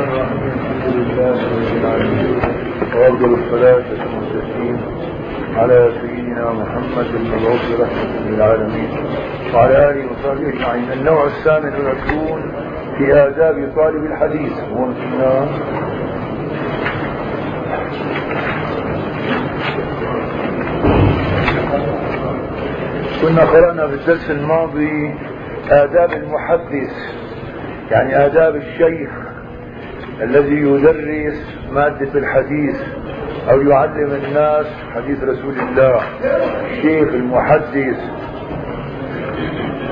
الرحمن الرحيم. الحمد لله رب العالمين. وأفضل الصلاة والتسليم على سيدنا محمد المبعوث رحمة للعالمين. وعلى آله وصحبه أجمعين. النوع الثامن والعشرون في آداب طالب الحديث. ومثلنا كنا قرأنا في الدرس الماضي آداب المحدث يعني آداب الشيخ. الذي يدرس مادة الحديث أو يعلم الناس حديث رسول الله الشيخ المحدث.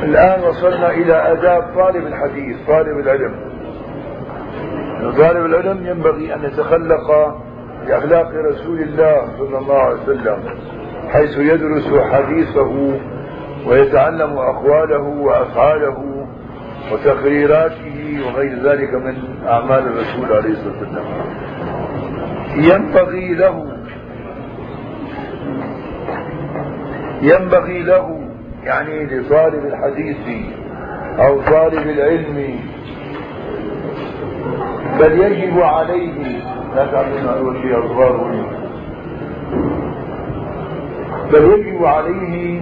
الآن وصلنا إلى آداب طالب الحديث طالب العلم. طالب العلم ينبغي أن يتخلق بأخلاق رسول الله صلى الله عليه وسلم حيث يدرس حديثه ويتعلم أقواله وأفعاله وتقريراته وغير ذلك من أعمال الرسول عليه الصلاة والسلام. ينبغي له ينبغي له يعني لطالب الحديث أو طالب العلم بل يجب عليه لا تعلم أول شيء أصغار بل يجب عليه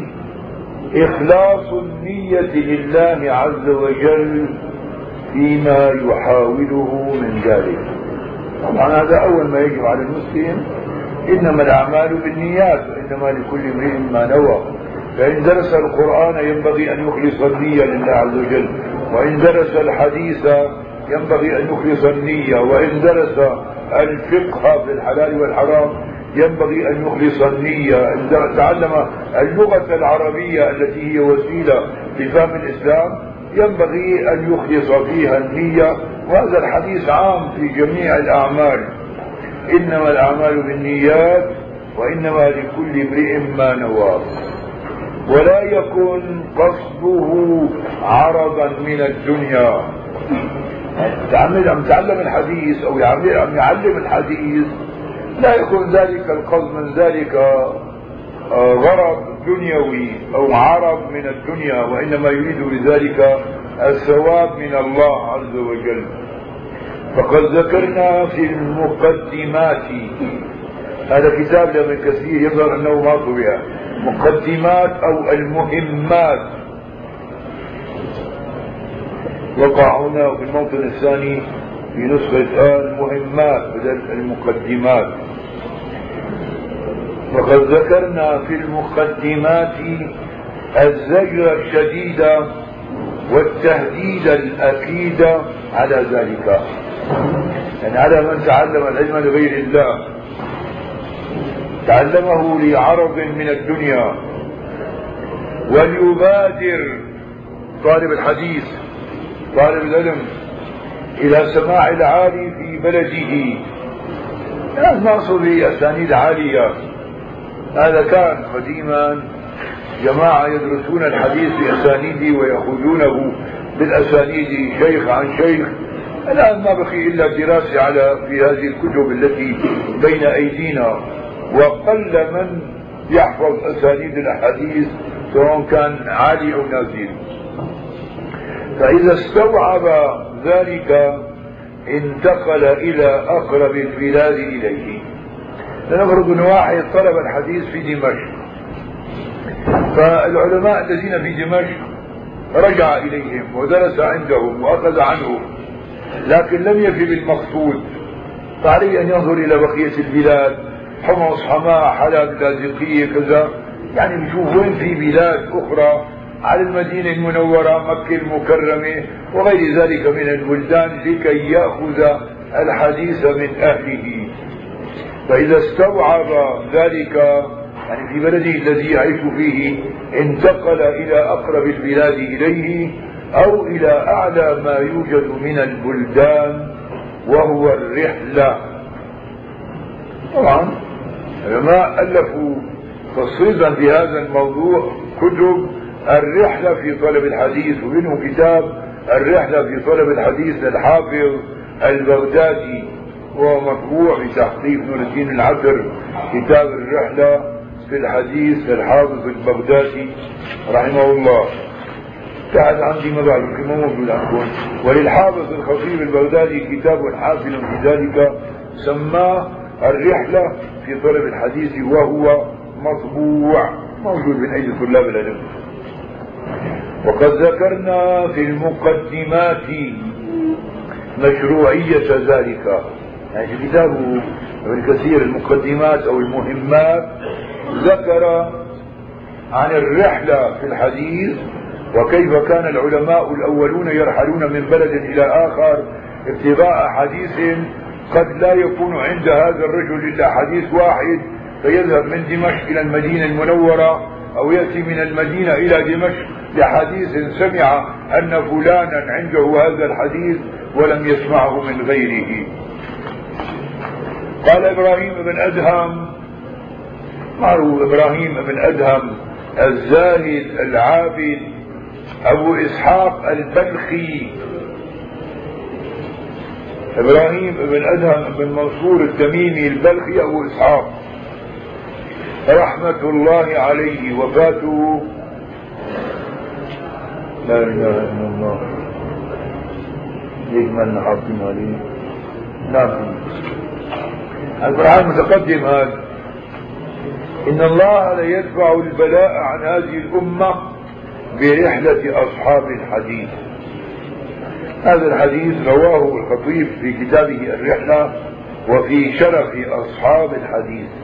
إخلاص النية لله عز وجل فيما يحاوله من ذلك. طبعا هذا أول ما يجب على المسلم إنما الأعمال بالنيات وإنما لكل امرئ ما نوى. فإن درس القرآن ينبغي أن يخلص النية لله عز وجل وإن درس الحديث ينبغي أن يخلص النية وإن درس الفقه في الحلال والحرام ينبغي أن يخلص النية إن تعلم اللغة العربية التي هي وسيلة لفهم الإسلام. ينبغي أن يخلص فيها النية وهذا الحديث عام في جميع الأعمال. إنما الأعمال بالنيات وإنما لكل امرئ ما نوى. ولا يكن قصده عرضا من الدنيا. عم تعلم الحديث أو عم يعلم الحديث لا يكون ذلك القصد من ذلك غرض دنيوي أو عرض من الدنيا وإنما يريد بذلك الثواب من الله عز وجل. فقد ذكرنا في المقدمات هذا كتاب لابن كثير يظهر أنه ما طبع مقدمات أو المهمات. وقع هنا في الموطن الثاني في نسخة المهمات بدل المقدمات. وقد ذكرنا في المقدمات الزجر الشديد والتهديد الأكيد على ذلك. يعني على من تعلم العلم لغير الله. تعلمه لعرض من الدنيا. وليبادر طالب الحديث طالب العلم. إلى سماع العالي في بلده. لازم نقصد باسانيد عاليه هذا كان قديما جماعة يدرسون الحديث بأسانيده ويأخذونه بالأسانيد شيخ عن شيخ. الآن ما بقي إلا الدراسة على في هذه الكتب التي بين أيدينا. وقل من يحفظ أسانيد الأحاديث سواء كان عالي أو نازل. فإذا استوعب ذلك انتقل إلى أقرب البلاد إليه. لنفرض ان واحد طلب الحديث في دمشق. فالعلماء الذين في دمشق رجع إليهم ودرس عندهم وأخذ عنهم لكن لم يفي بالمقصود. فعليه أن ينظر إلى بقية البلاد حمص حماة حلب لاذقية كذا. يعني نشوف وين في بلاد أخرى على المدينة المنورة مكة المكرمة وغير ذلك من البلدان لكي يأخذ الحديث من أهله. فإذا استوعب ذلك يعني في بلده الذي يعيش فيه انتقل إلى أقرب البلاد إليه أو إلى أعلى ما يوجد من البلدان وهو الرحلة. طبعا العلماء ألفوا تصريحا في هذا الموضوع كتب الرحلة في طلب الحديث ومنه كتاب الرحلة في طلب الحديث للحافظ البغدادي وهو مطبوع بتحقيق نور الدين العبر كتاب الرحلة في الحديث للحافظ البغدادي رحمه الله. تحت عندي ما بعرف ما موجود عندكم. وللحافظ الخطيب البغدادي كتاب حافل في ذلك سماه الرحلة في طلب الحديث وهو مطبوع. موجود من أيدي طلاب العلم. وقد ذكرنا في المقدمات مشروعية ذلك. يعني في كتابه ابن كثير المقدمات أو المهمات ذكر عن الرحلة في الحديث وكيف كان العلماء الأولون يرحلون من بلد إلى آخر ابتغاء حديث قد لا يكون عند هذا الرجل إلا حديث واحد فيذهب من دمشق إلى المدينة المنورة أو يأتي من المدينة إلى دمشق لحديث سمع أن فلانا عنده هذا الحديث ولم يسمعه من غيره. قال إبراهيم بن أدهم معروف إبراهيم بن أدهم الزاهد العابد أبو إسحاق البلخي. إبراهيم بن أدهم بن منصور التميمي البلخي أبو إسحاق. رحمة الله عليه وفاته. لا إله إلا الله. يجمل نحطم عليه نعم. القرآن متقدم هذا. إن الله ليدفع البلاء عن هذه الأمة برحلة أصحاب الحديث. هذا الحديث رواه الخطيب في كتابه الرحلة وفي شرف أصحاب الحديث.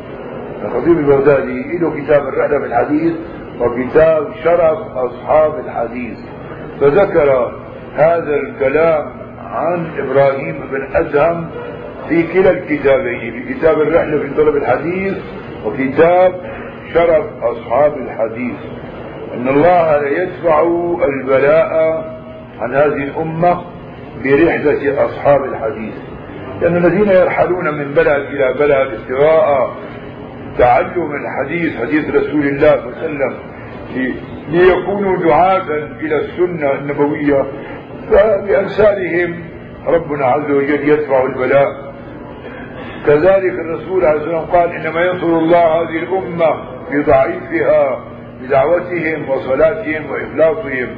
الخطيب البغدادي له كتاب الرحلة في الحديث وكتاب شرف أصحاب الحديث. فذكر هذا الكلام عن إبراهيم بن أدهم في كلا الكتابين في كتاب الرحلة في طلب الحديث وكتاب شرف أصحاب الحديث. أن الله ليدفع البلاء عن هذه الأمة برحلة أصحاب الحديث. لأن الذين يرحلون من بلد إلى بلد ابتغاء تعلم الحديث حديث رسول الله صلى الله عليه وسلم ليكونوا دعاة إلى السنة النبوية. فبأمثالهم ربنا عز وجل يدفع البلاء. كذلك الرسول عليه الصلاة والسلام قال إنما ينصر الله هذه الأمة بضعيفها بدعوتهم وصلاتهم وإخلاصهم.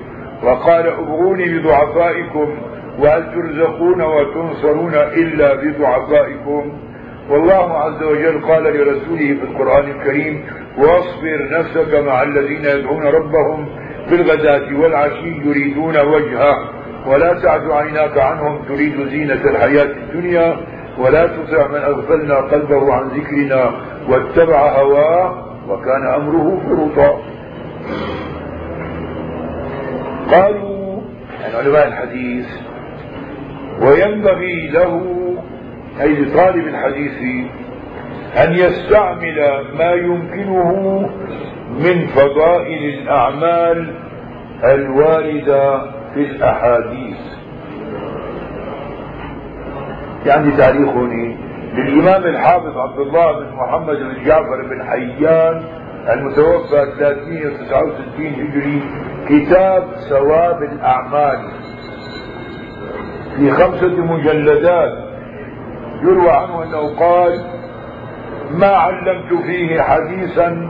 وقال ابغوني بضعفائكم وهل ترزقون وتنصرون إلا بضعفائكم؟ والله عز وجل قال لرسوله في القرآن الكريم واصبر نفسك مع الذين يدعون ربهم بالغداة والعشي يريدون وجهه ولا تعد عيناك عنهم تريد زينة الحياة الدنيا ولا تطع من أغفلنا قلبه عن ذكرنا واتبع هواه. وكان أمره فرطا. قالوا يعني علماء الحديث وينبغي له أي لطالب الحديث أن يستعمل ما يمكنه من فضائل الأعمال الواردة في الأحاديث. يعني هنا للإمام الحافظ عبد الله بن محمد بن جعفر بن حيان المتوفى 369 هجري كتاب ثواب الأعمال. في خمسة مجلدات يروى عنه أنه قال ما علمت فيه حديثا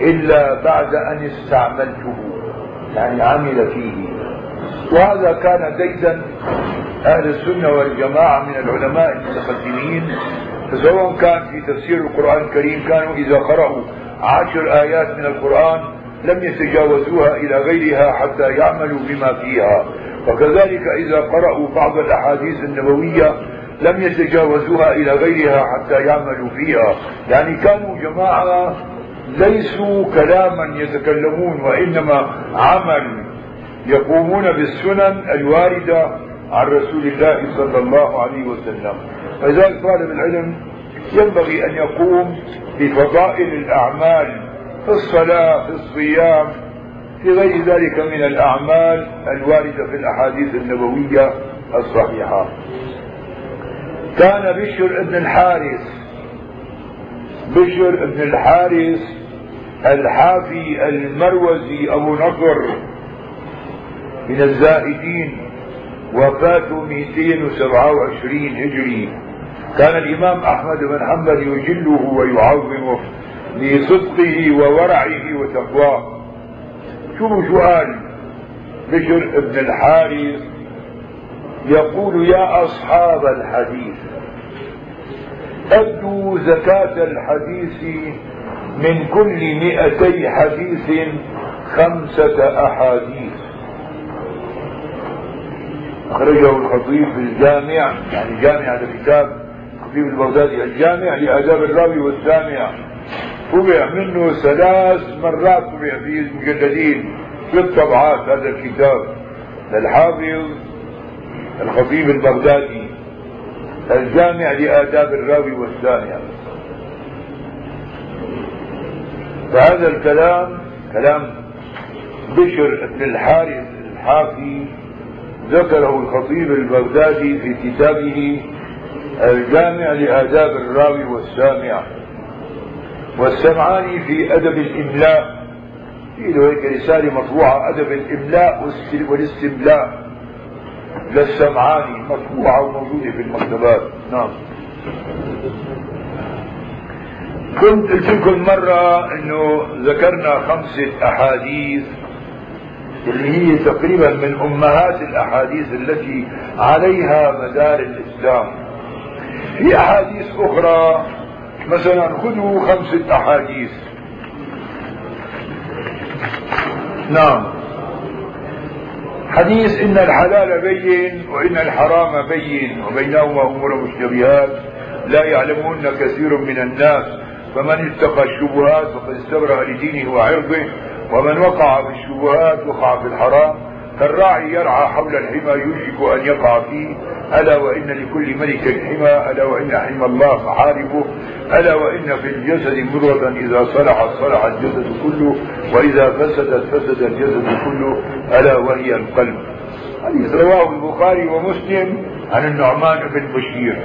إلا بعد أن استعملته يعني عمل فيه. وهذا كان ديدا أهل السنة والجماعة من العلماء المتقدمين فسواء كان في تفسير القرآن الكريم كانوا إذا قرأوا عشر آيات من القرآن لم يتجاوزوها إلى غيرها حتى يعملوا بما فيها. وكذلك إذا قرأوا بعض الأحاديث النبوية لم يتجاوزوها إلى غيرها حتى يعملوا فيها. يعني كانوا جماعة ليسوا كلاما يتكلمون وإنما عمل يقومون بالسنن الواردة عن رسول الله صلى الله عليه وسلم. فلذلك طالب العلم ينبغي أن يقوم بفضائل الأعمال في الصلاة في الصيام في غير ذلك من الأعمال الواردة في الأحاديث النبوية الصحيحة. كان بشر ابن الحارث. بشر ابن الحارث الحافي المروزي أبو نصر من الزاهدين وفاته 227 هجري. كان الإمام أحمد بن حنبل يجله ويعظمه لصدقه وورعه وتقواه. شو سؤال بشر بن الحارث. يقول يا أصحاب الحديث أدوا زكاة الحديث من كل مئتي حديث خمسة أحاديث. أخرجه الخطيب في الجامع يعني جامع هذا كتاب الخطيب البغدادي الجامع لآداب الراوي والسامع. طبع منه ثلاث مرات طبع في المجلدين في الطبعات هذا الكتاب. للحافظ الخطيب البغدادي. الجامع لآداب الراوي والسامع فهذا الكلام كلام بشر بن الحارث الحافي ذكره الخطيب البغدادي في كتابه الجامع لآداب الراوي والسامع والسمعاني في أدب الإملاء في له هيك رسالة مطبوعة أدب الإملاء والاستملاء. للسمعاني مطبوعة وموجودة في المكتبات. نعم. كنت قلت لكم مرة إنه ذكرنا خمسة أحاديث اللي هي تقريبا من أمهات الأحاديث التي عليها مدار الإسلام. في أحاديث أخرى مثلا خذوا خمسة أحاديث. نعم. حديث إن الحلال بين وإن الحرام بين وبينهما أمور مشتبهات لا يعلمون كثير من الناس فمن اتقى الشبهات فقد استبرأ لدينه وعرضه ومن وقع في الشبهات وقع في الحرام كالراعي يرعى حول الحمى يوشك أن يقع فيه. ألا وإن لكل ملك حمى ألا وإن حمى الله محاربه. ألا وإن في الجسد مضغه إذا صلحت صلح الجسد كله. وإذا فسدت فسد الجسد كله. ألا وهي القلب. حديث رواه البخاري ومسلم عن النعمان بن بشير.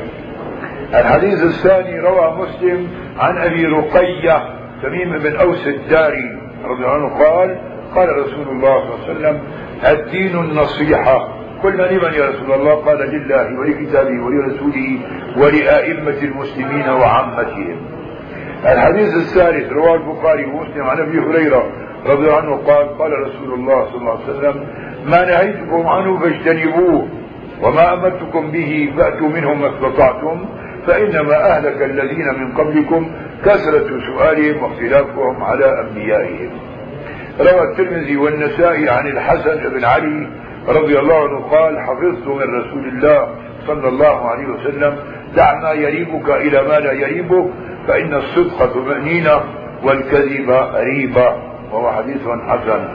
الحديث الثاني روى مسلم عن أبي رقية تميم بن أوس الداري رضي الله عنه قال قال رسول الله صلى الله عليه وسلم الدين النصيحة. قلنا لمن يا رسول الله قال لله ولكتابه ولرسوله ولأئمة المسلمين وعامتهم. الحديث الثالث رواه البخاري ومسلم عن أبي هريرة رضي الله عنه قال قال رسول الله صلى الله عليه وسلم ما نهيتكم عنه فاجتنبوه وما أمرتكم به فأتوا منه ما استطعتم فإنما أهلك الذين من قبلكم كثرة سؤالهم واختلافهم على أنبيائهم. روى الترمذي والنسائي عن الحسن بن علي رضي الله عنه قال حفظت من رسول الله صلى الله عليه وسلم دع ما يريبك إلى ما لا يريبك فإن الصدق طمأنينة والكذب ريبة وهو حديث حسن.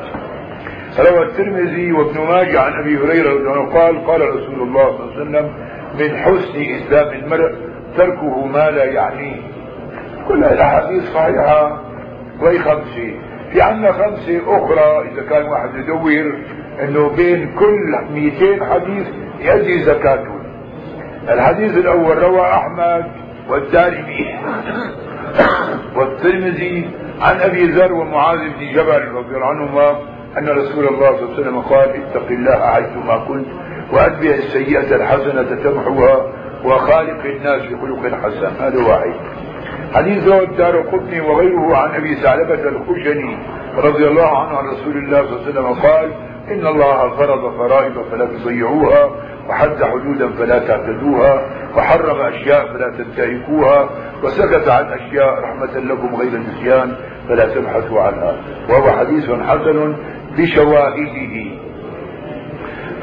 روى الترمذي وابن ماجه عن أبي هريرة رضي الله عنه قال قال رسول الله صلى الله عليه وسلم من حسن إسلام المرء تركه ما لا يعنيه. كل الاحاديث صحيحة وهي خمسة. في عندنا خمسة أخرى إذا كان واحد يدور إنه بين كل 200 حديث يأتي زكاته. الحديث الأول روى أحمد والدارمي والترمذي عن أبي ذر ومعاذ بن جبل رضي الله عنهما أن رسول الله صلى الله عليه وسلم قال اتق الله حيثما كنت وأتبع السيئة الحسنة تمحوها وخالق الناس بخلق حسن هذا واحد. حديث الدار قطني وغيره عن أبي ثعلبة الخشني رضي الله عنه عن رسول الله صلى الله عليه وسلم قال إن الله فرض فرائض فلا تضيعوها وحد حدودا فلا تعتدوها وحرم أشياء فلا تنتهكوها وسكت عن أشياء رحمة لكم غير النسيان فلا تبحثوا عنها. وهو حديث حسن بشواهده.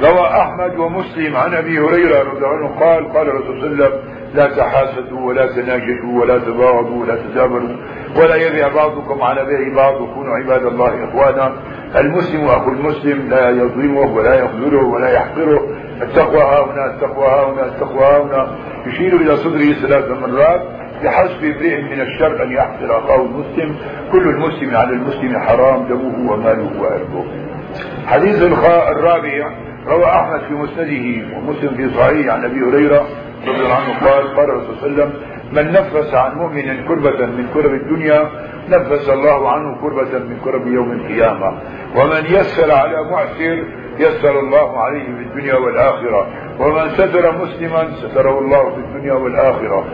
روى أحمد ومسلم عن أبي هريرة رضي الله عنه قال قال رسول الله لا تحاسدوا ولا تناجدوا ولا تباغضوا ولا تزابروا ولا يبيع بعضكم على بيع بعض وكونوا عباد الله إخوانا. المسلم أخو المسلم لا يظلمه ولا يخذله ولا يحقره. التقوى ها هنا التقوى ها هنا التقوى ها هنا. يشير إلى صدره ثلاث مرات. بحسب امرئ من الشر أن يحقر أخاه المسلم. كل المسلم على المسلم حرام دمه وماله وعرضه. حديث الرابع. روى أحمد في مسنده ومسلم في صحيح عن أبي هريرة رضي الله عنه قال قال الرسول صلى الله عليه وسلم من نفس عن مؤمن كربة من كرب الدنيا نفس الله عنه كربة من كرب يوم القيامة. ومن يسر على معسر يسر الله عليه في الدنيا والآخرة. ومن ستر مسلما ستره الله في الدنيا والآخرة.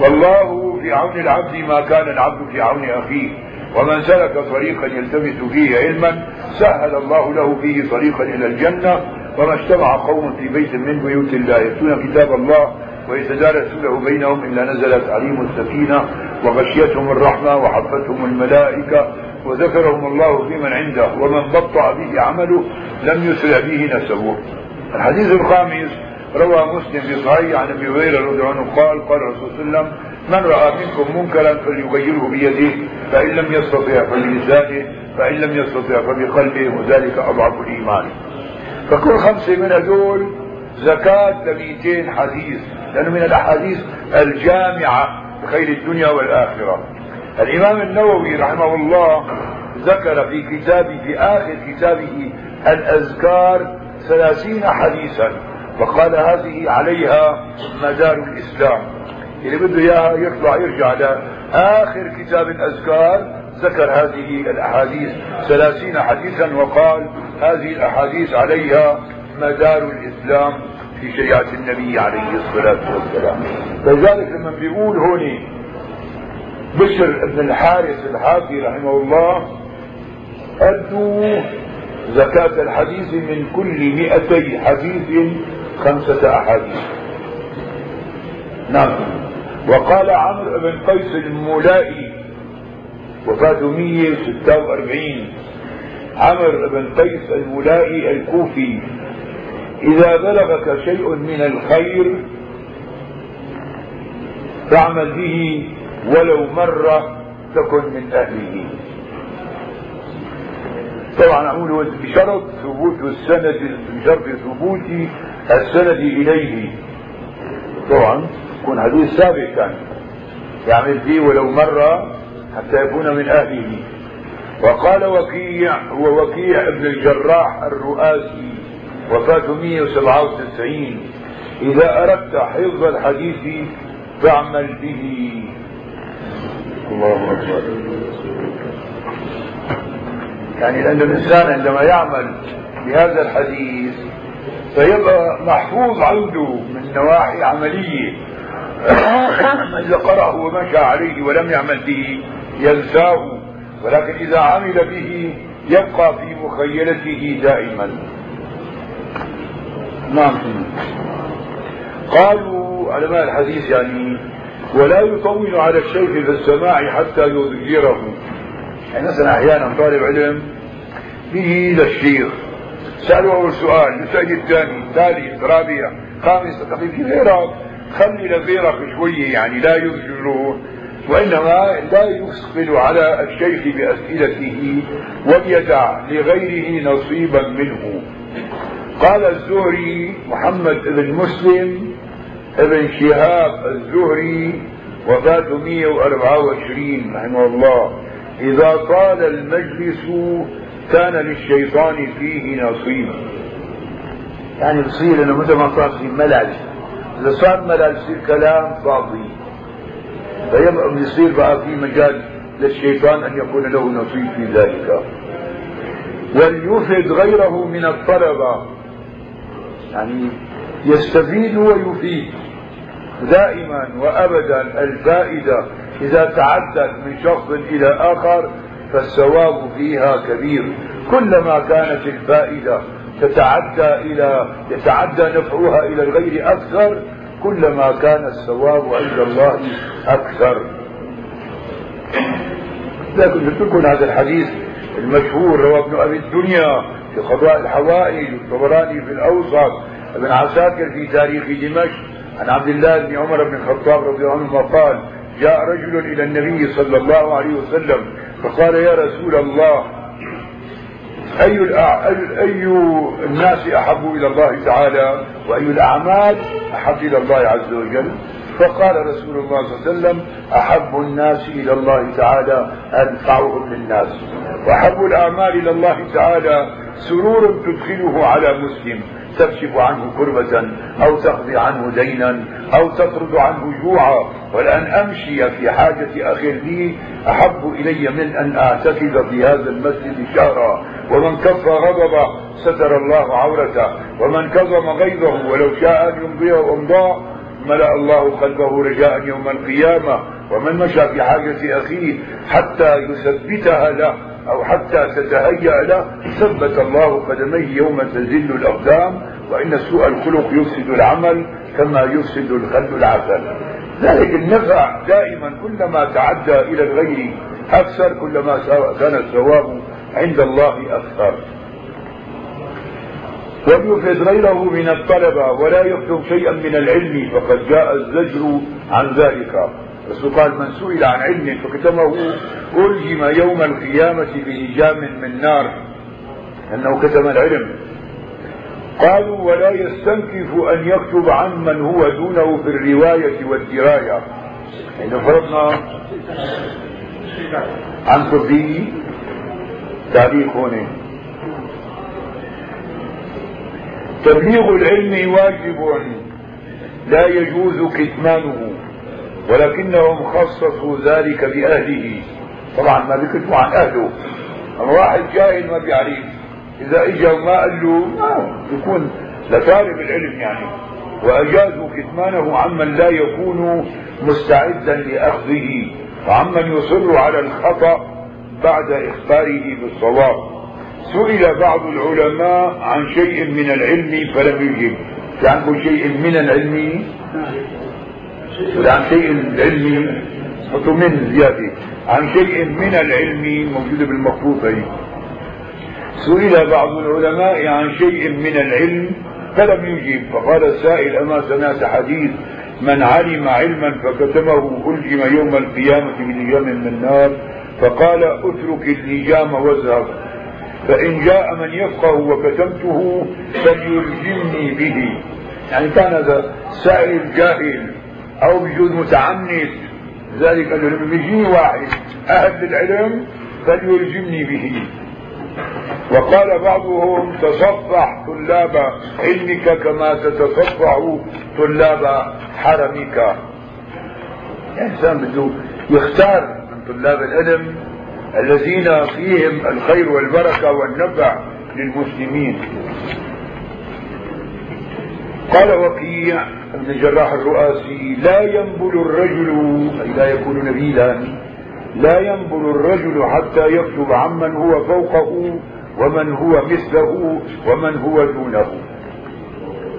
والله في عون العبد ما كان العبد في عون أخيه. ومن سلك طريقا يلتمس فيه علما سهل الله له فيه طريقا إلى الجنة وما اجتمع قوم في بيت من بيوت الله يتلون كتاب الله ويتدارسونه بينهم إلا نزلت عليهم السكينة وغشيتهم الرحمة وحفتهم الملائكة وذكرهم الله في من عنده ومن بطأ به عمله لم يسرع به نسبه الحديث الخامس روى مسلم في صحيح عن أبي هريرة رضي الله عنه قال قال الرسول صلى الله عليه وسلم من رأى منكم منكرا فليغيره بيده فإن لم يستطع فبلسانه فإن لم يستطع فبقلبه وذلك أضعف الايمان فكل خمسه من هذول زكاة ل حديث لأنه من الأحاديث الجامعة بخير الدنيا والآخرة. الإمام النووي رحمه الله ذكر في كتابه في آخر كتابه الأذكار ثلاثين حديثا وقال هذه عليها مدار الإسلام. اللي بده إياها يطلع يرجع لآخر كتاب الأذكار ذكر هذه الأحاديث ثلاثين حديثا وقال هذه الأحاديث عليها مدار الإسلام في شريعة النبي عليه الصلاة والسلام. فلذلك لما بيقول هوني بشر بن الحارث الحافي رحمه الله أدوا زكاة الحديث من كل مئتي حديث خمسة أحاديث. نعم. وقال عمرو بن قيس المولائي وفاته 146 عمرو بن قيس المولائي الكوفي إذا بلغك شيء من الخير فاعمل به ولو مرة تكن من أهله. طبعا أقول بشرط ثبوت السند بشرط ثبوت السند إليه. طبعا يكون حديث سابق كان. يعمل فيه ولو مرة حتى يكون من أهله. وقال وكيع هو وكيع ابن الجراح الرؤاسي وفاته 197 إذا أردت حفظ الحديث فاعمل به. الله أكبر. يعني لأن الإنسان عندما يعمل بهذا الحديث فيبقى محفوظ عنده من نواحي عملية. إذا قرأه ومشى عليه ولم يعمل به ينساه ولكن إذا عمل به يبقى في مخيلته دائما. نعم. قالوا علماء الحديث يعني ولا يطول على الشيخ في السماع حتى يذكره. يعني مثلا أحيانا طالب علم به للشيخ سألوا أول سؤال يسأل الثاني ثالث رابع خامس في غيرك خلي لغيرك شوية يعني لا يزجره وإنما لا يثقل على الشيخ بأسئلته وليدع لغيره نصيبا منه. قال الزهري محمد بن مسلم ابن شهاب الزهري وفاته 124 رحمه الله إذا طال المجلس كان للشيطان فيه نصيب. يعني بصير إنه متى ما صار في ملل صار ملل يصير كلام فاضي فيبقى بيصير بقى في مجال للشيطان أن يكون له نصيب في ذلك. وليفد غيره من الطلبة. يعني يستفيد ويفيد. دائما وابدا الفائدة إذا تعدت من شخص إلى آخر فالثواب فيها كبير. كلما كانت الفائدة تتعدى إلى يتعدى نفعها إلى الغير أكثر كلما كان الثواب عند الله أكثر. لكن تكون هذا الحديث المشهور رواه ابن أبي الدنيا في قضاء الحوائج والطبراني في الأوسط ابن عساكر في تاريخ دمشق عن عبد الله بن عمر بن الخطاب رضي الله عنه قال جاء رجل إلى النبي صلى الله عليه وسلم فقال يا رسول الله أي, أي الناس أحب إلى الله تعالى وأي الأعمال أحب إلى الله عز وجل. فقال رسول الله صلى الله عليه وسلم أحب الناس إلى الله تعالى أنفعهم للناس. وأحب الأعمال إلى الله تعالى سرور تدخله على مسلم. تكشف عنه كربة أو تقضي عنه دينا أو تطرد عنه جوعا ولأن أمشي في حاجة أخي لي أحب إلي من أن أعتكف في هذا المسجد شهرا. ومن كف غضبه ستر الله عورته. ومن كظم غيظه ولو شاء أن يمضيه أمضاه ملأ الله قلبه رجاء يوم القيامة. ومن مشى في حاجة أخيه حتى يثبتها له أو حتى تتهيأ له ثبت الله قدميه يوم تزل الأقدام وإن سوء الخلق يفسد العمل كما يفسد الخل العسل. ذلك النفع دائما كلما تعدى إلى الغير أكثر كلما كان الثواب عند الله أكثر. وليفرد غيره من الطلبة ولا يكتب شيئا من العلم فقد جاء الزجر عن ذلك. الرسول قال من سئل عن علم فكتمه ألجم يوم القيامة بلجام من نار. أنه كتم العلم. قالوا ولا يستنكف أن يكتب عن من هو دونه في الرواية والدراية. إذا فرضنا عن طبي تعليق هنا تبليغ العلم واجب. لا يجوز كتمانه. ولكنهم خصصوا ذلك بأهله طبعا ما بيكتبوا عن أهله. واحد جاهل ما بيعرف. إذا إجا وما قال له ما يكون لطالب العلم يعني. وأجازوا كتمانه عمن لا يكون مستعدا لأخذه. وعمن يصر على الخطأ بعد إخباره بالصواب. سئل بعض العلماء عن شيء من العلم فلم يجب. عنده شيء من العلم؟ عن شيء علمي حطوا من زيادة. عن شيء من العلم موجود بالمخطوطة سئل بعض العلماء عن شيء من العلم فلم يجيب فقال السائل أما سمعت حديث من علم علما فكتمه ألجم يوم القيامة بلجام من النار فقال اترك اللجام واذهب فإن جاء من يفقه وكتمته فليلجمني به. يعني كان هذا سائل جاهل أو بجوز متعنت. ذلك قال لما يجيني واحد أهل للعلم فليلجمني به. وقال بعضهم تصفح طلاب علمك كما تتصفح طلاب حرمك. الإنسان بده يختار من طلاب العلم الذين فيهم الخير والبركة والنفع للمسلمين. قال وكيع ابن الجراح الرؤاسي لا ينبل الرجل أي لا يكون نبيلا لا ينبل الرجل حتى يكتب عمن هو فوقه ومن هو مثله ومن هو دونه.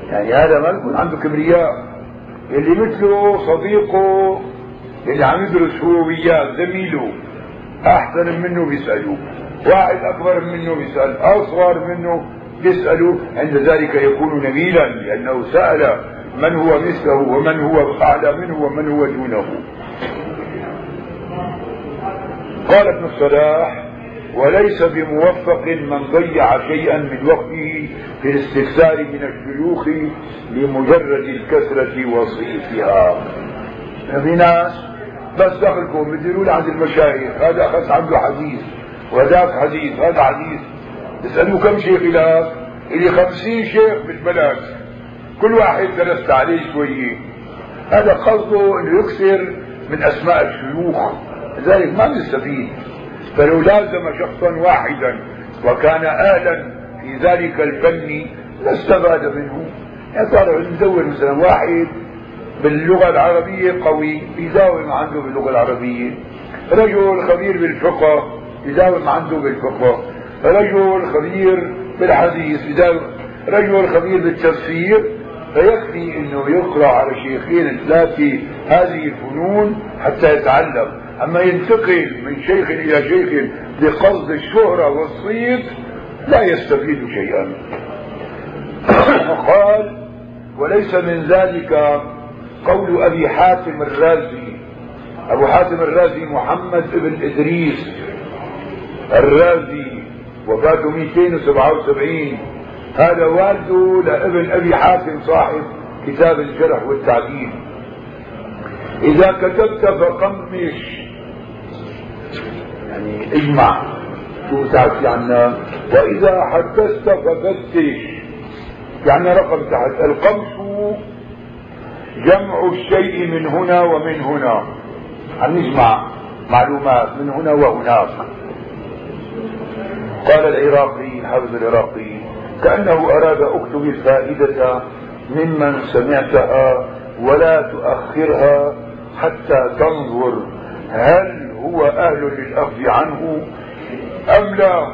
يعني هذا ما يكون عنده كبرياء. اللي مثله صديقه اللي عم يدرس هو وياه زميله أحسن منه بيسألوه واحد أكبر منه بيسأل أصغر منه يسأل عند ذلك يكون نبيلا لأنه سأل من هو مثله ومن هو أعلى منه ومن هو دونه. قال ابن الصلاح وليس بموفق من ضيع شيئا من وقته في الاستكثار من الشيوخ لمجرد الكثرة وصيفها في ناس بس دخلكم بده عند المشايخ هذا أخذ عنده حديث وذاك حديث هذا حديث. تسألوا كم شيخ لك إلي خمسين شيخ بالبلد كل واحد درست عليه شوية. هذا قصده إنه يكسر من أسماء الشيوخ. لذلك ما بيستفيد فلو لازم شخصا واحدا وكان أهلا في ذلك الفن لاستفاد منه. يعني صار ندور مثلا واحد باللغة العربية قوي يداوم عنده باللغة العربية. رجل خبير بالفقه يداوم عنده بالفقه. رجل خبير بالحديث. رجل خبير بالتفسير فيكفي إنه يقرأ على شيخين ثلاثة هذه الفنون حتى يتعلم. أما ينتقل من شيخ إلى شيخ بقصد الشهرة والصيت لا يستفيد شيئا. قال وليس من ذلك قول أبي حاتم الرازي. أبو حاتم الرازي محمد بن إدريس الرازي. وفاته 277 هذا والده لابن أبي حاتم صاحب كتاب الجرح والتعديل. إذا كتبت فقمش. يعني اجمع. شو تعرفي عنا وإذا حدثت ففتش. يعني رقم تحت. القمش جمع الشيء من هنا ومن هنا. عم نجمع معلومات من هنا وهناك. قال العراقي حافظ العراقي كأنه أراد أكتب الفائدة ممن سمعتها ولا تؤخرها حتى تنظر هل هو أهل للأخذ عنه أم لا.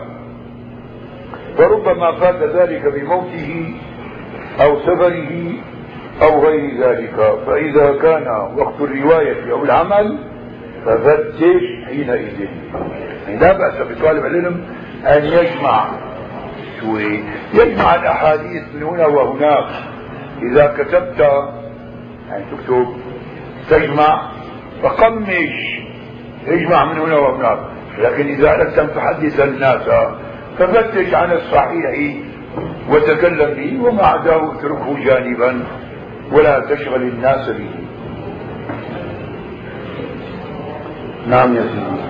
فربما فات ذلك بموته أو سفره أو غير ذلك. فإذا كان وقت الرواية أو العمل ففتش حينئذ. لا بأس بطالب العلم أن يجمع شوي. يجمع الأحاديث من هنا وهناك. إذا كتبت يعني تكتب تجمع فقمش. اجمع من هنا وهناك. لكن إذا أردت أن تحدث الناس ففتش عن الصحيح وتكلم به وما عداه اتركه جانبا ولا تشغل الناس به. نعم يا سيدي.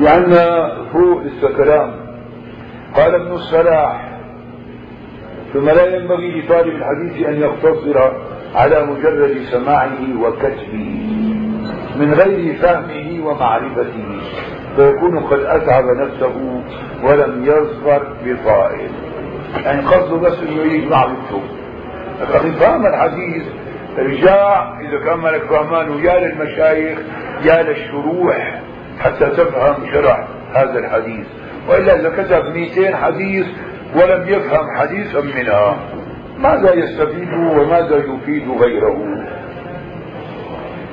لأن فوق السكران قال ابن الصلاح ثم لا ينبغي لطالب الحديث أن يقتصر على مجرد سماعه وكتبه من غير فهمه ومعرفته فيكون قد أتعب نفسه ولم يظفر بطائل. يعني قصده بس إنه يجمع بالتوب لكن فهم الحديث ارجع إذا كان مالك فهمان ويا للمشايخ يا للشروح. حتى تفهم شرح هذا الحديث. وإلا إذا كتب 200 حديث ولم يفهم حديثا منها ماذا يستفيد وماذا يفيد غيره؟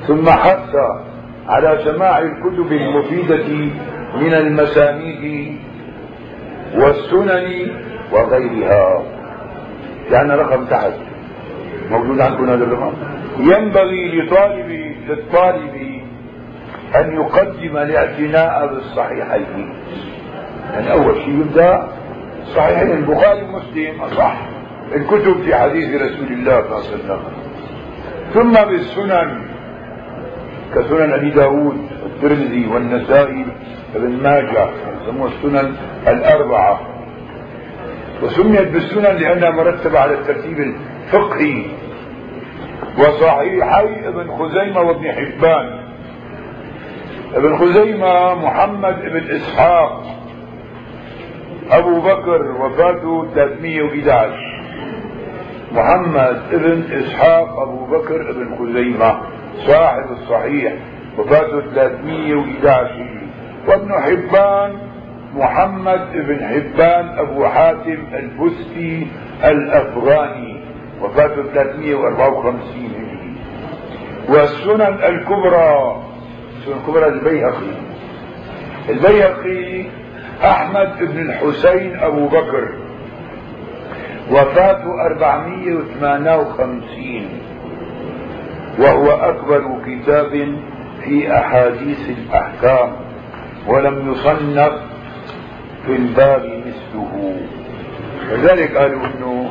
ثم حث على سماع الكتب المفيدة من المسانيد والسنن وغيرها. لأن رقم تحت. موجود عندكم هذا الرقم ينبغي لطالب للطالب أن يقدم الاعتناء بالصحيحين. يعني أول شيء يبدأ صحيحين. البخاري ومسلم أصح. الكتب في حديث رسول الله صلى الله عليه وسلم. ثم بالسنن كسنن أبي داود والترمذي والنسائي وابن ماجه يسموها السنن الأربعة. وسميت بالسنن لأنها مرتبة على الترتيب الفقهي. وصحيحي ابن خزيمة وابن حبان. ابن خزيمة محمد ابن إسحاق أبو بكر وفاته 311 محمد ابن إسحاق أبو بكر ابن خزيمة صاحب الصحيح وفاته 311 وابن حبان محمد بن حبان أبو حاتم البستي الأفغاني وفاته 354 هجري. والسنن الكبرى السنن الكبرى؟ البيهقي. البيهقي أحمد بن الحسين أبو بكر. وفاته 458 وهو أكبر كتاب في أحاديث الأحكام. ولم يصنف في الباب مثله. لذلك قالوا إنه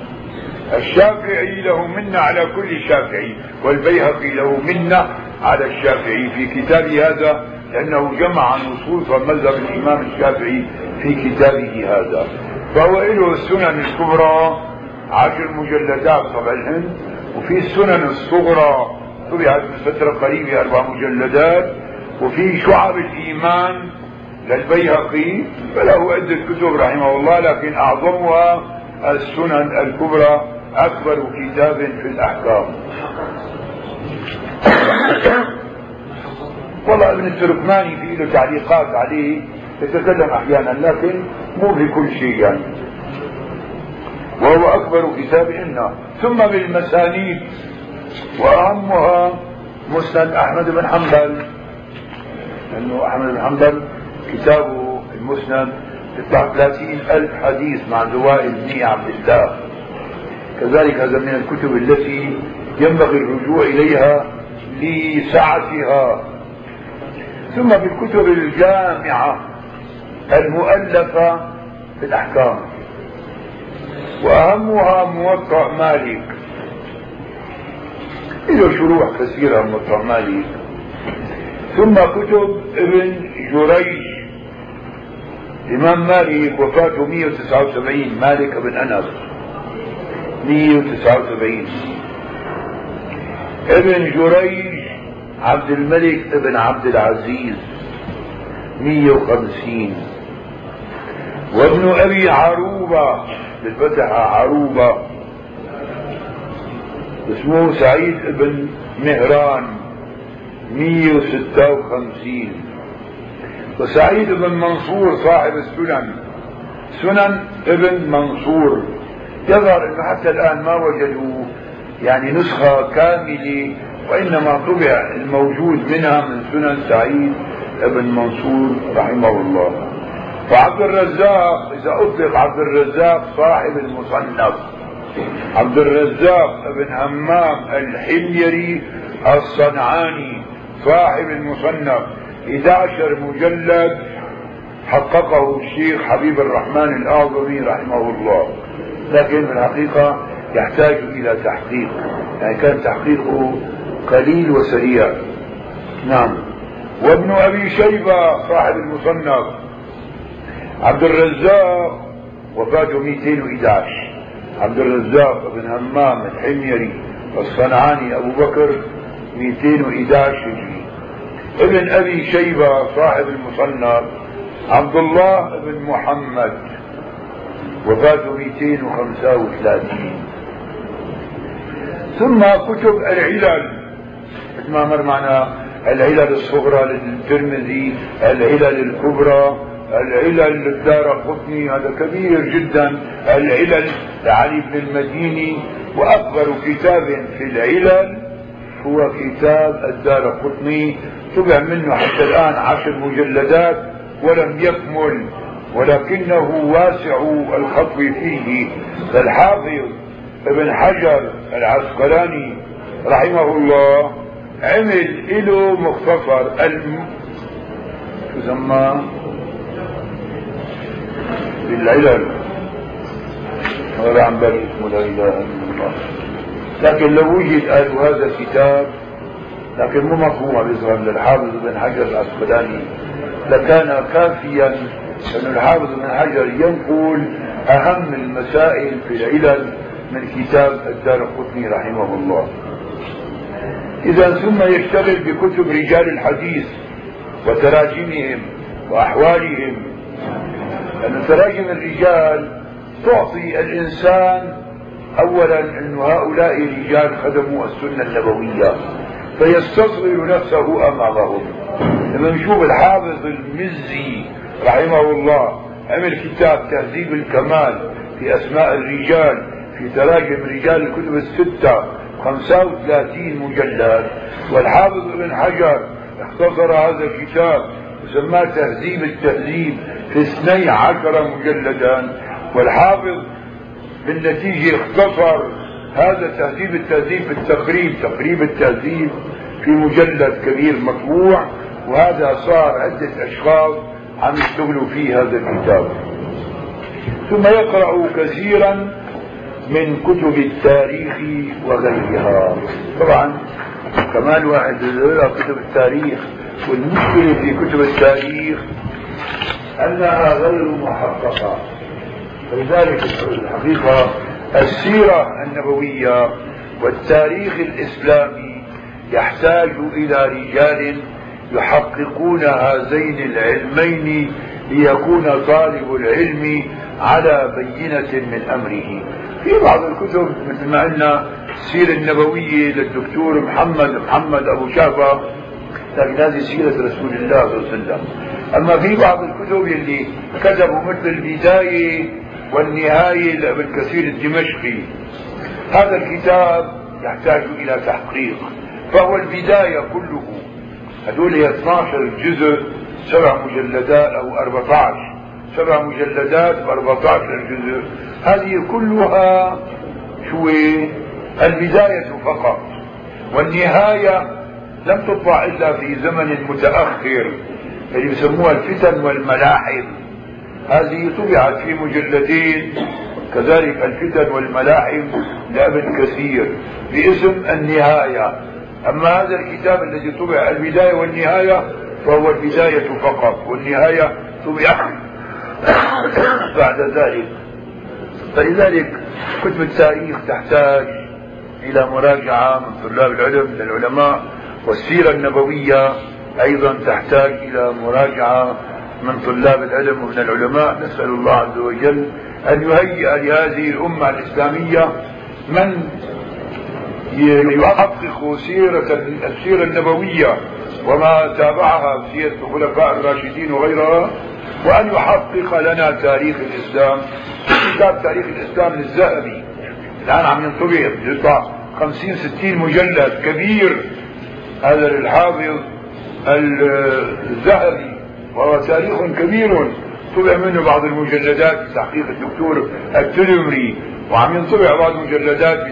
الشافعي له منة على كل شافعي والبيهقي له منة على الشافعي في كتاب هذا لأنه جمع نصوص مذهب الإمام الشافعي في كتابه هذا. فهو له السنن الكبرى عشر مجلدات طبع الهند وفي السنن الصغرى طبعت من فترة قريبة أربع مجلدات. وفي شعب الإيمان للبيهقي فله عدة كتب رحمه الله لكن أعظمها السنن الكبرى أكبر كتاب في الأحكام. والله ابن التركماني في له تعليقات عليه يتكلم أحيانا لكن مو في كل شيء يعني. وهو أكبر كتاب إنا ثم بالمسانيد وأهمها مسند أحمد بن حنبل. لأنه أحمد بن حنبل كتابه المسند يطلع 30 ألف حديث مع زوائد بن عبد الله. كذلك هذا من الكتب التي ينبغي الرجوع إليها لسعتها ثم بالكتب الجامعة المؤلفة في الأحكام. وأهمها موطأ مالك. له شروح كثيرة موطأ مالك. ثم كتب ابن جريج. إمام مالك وفاته 179 مالك بن أنس 179 ابن جريج عبد الملك ابن عبد العزيز 150 وابن أبي عروبة بالفتحة عروبة. اسمه سعيد بن مهران 156 وسعيد بن منصور صاحب السنن سنن ابن منصور. يظهر إنه حتى الآن ما وجدوا يعني نسخة كاملة وإنما طبع الموجود منها من سنن سعيد ابن منصور رحمه الله. وعبد الرزاق إذا أطلق عبد الرزاق صاحب المصنف. عبد الرزاق بن همام الحميري الصنعاني صاحب المصنف 11 مجلد حققه الشيخ حبيب الرحمن الأعظمي رحمه الله. لكن في الحقيقة يحتاج إلى تحقيق. يعني كان تحقيقه قليل وسريع. نعم. وابن أبي شيبة صاحب المصنف. عبد الرزاق وفاته 211 عبد الرزاق بن همام الحميري الصنعاني أبو بكر 211 هجري. ابن أبي شيبة صاحب المصنف عبد الله بن محمد وفاته 235 ثم كتب العلل ما مر معنا العلل الصغرى للترمذي العلل الكبرى العلل للدار قطني هذا كبير جدا. العلل لعلي بن المديني وأكبر كتاب في العلل هو كتاب الدار قطني طبع منه حتى الآن عشر مجلدات ولم يكمل ولكنه واسع الخطو فيه. فالحافظ ابن حجر العسقلاني رحمه الله عمل له مختصر الم... تسمى بالعلل. هذا عن اسمه لا إله إلا الله. لكن لو وجد قالوا هذا الكتاب لكن مو مفهوم بيظهر للحافظ بن حجر العسقلاني لكان كافيا أن الحافظ بن حجر ينقل أهم المسائل في العلل من كتاب الدار القطني رحمه الله. إذا ثم يشتغل بكتب رجال الحديث وتراجمهم وأحوالهم. لأن تراجم الرجال تعطي الإنسان أولا أن هؤلاء رجال خدموا السنة النبوية فيستصغر نفسه أمامهم. لما نشوف الحافظ المزي رحمه الله عمل كتاب تهذيب الكمال في أسماء الرجال في تراجم رجال الكتب الستة 35 مجلد. والحافظ ابن حجر اختصر هذا الكتاب وسماه تهذيب التهذيب في 12 مجلدا. والحافظ بالنتيجة اختصر هذا تهذيب التهذيب في التقريب تقريب التهذيب في مجلد كبير مطبوع. وهذا صار عدة أشخاص عم يشتغلوا في هذا الكتاب. ثم يقرأ كثيرا من كتب التاريخ وغيرها. طبعا كمان واحد يقرأ كتب التاريخ والمشكلة في كتب التاريخ أنها غير محققة. فلذلك الحقيقة السيرة النبوية والتاريخ الإسلامي يحتاج إلى رجال يحققون هذين العلمين ليكون طالب العلم على بينة من أمره. في بعض الكتب مثل ما قلنا السيرة النبوية للدكتور محمد محمد أبو شافة لكن هذه سيرة رسول الله صلى الله عليه وسلم. أما في بعض الكتب اللي كتبوا مثل البداية والنهاية لابن كثير الدمشقي. هذا الكتاب يحتاج إلى تحقيق فهو البداية كله. هذول 12 جزء سبع مجلدات أو 14 سبع مجلدات ب 14 جزء. هذه كلها شو البداية فقط. والنهاية لم تطبع إلا في زمن متأخر اللي بسموها الفتن والملاحم. هذه طبعت في مجلدين كذلك الفتن والملاحم لابن كثير باسم النهاية. أما هذا الكتاب الذي طبع البداية والنهاية فهو البداية فقط. والنهاية طبع بعد ذلك. فلذلك كتب التاريخ تحتاج إلى مراجعة من طلاب العلم للعلماء والسيرة النبوية أيضا تحتاج إلى مراجعة من طلاب العلم ومن العلماء. نسأل الله عز وجل أن يهيئ لهذه الأمة الإسلامية من يحقق سيرة السيرة النبوية وما تابعها سيرة الخلفاء الراشدين وغيرها وأن يحقق لنا تاريخ الإسلام كتاب تاريخ الإسلام للذهبي الآن عم ينطبع يطلع 50 60 مجلد كبير. هذا للحافظ الذهبي وهو تاريخ كبير. طبع منه بعض المجلدات بتحقيق الدكتور التلمري وعم ينطبع بعض المجلدات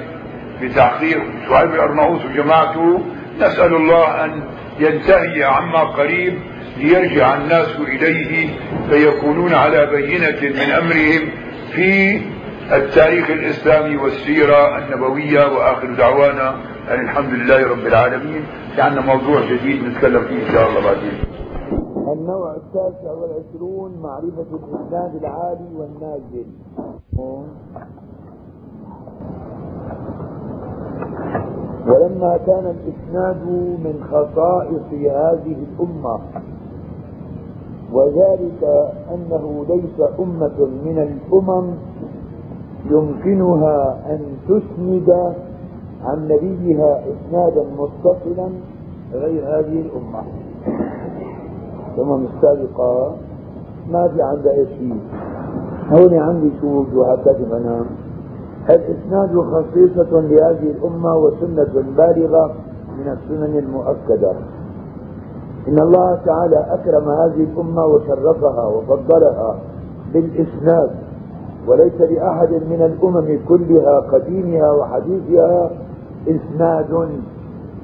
بتحقيق شعيب الأرناؤوس وجماعته. نسأل الله أن ينتهي عما قريب. ليرجع الناس إليه فيكونون على بينة من أمرهم في التاريخ الإسلامي والسيرة النبوية وآخر دعوانا أن الحمد لله رب العالمين. لأن موضوع جديد نتكلم فيه إن شاء الله بعدين. النوع التاسع والعشرون معرفة الإسناد العالي والنازل. ولما كان الإسناد من خصائص هذه الأمة. وذلك أنه ليس أمة من الأمم يمكنها أن تسند عن نبيها إسنادا متصلا غير هذه الأمة. الأمم السابقة ما في عندها شيء هون عندي شو وجوهات أنا الإسناد خصيصة لهذه الأمة وسنة بالغة من السنن المؤكدة. إن الله تعالى أكرم هذه الأمة وشرفها وفضلها بالإسناد وليس لأحد من الأمم كلها قديمها وحديثها إسناد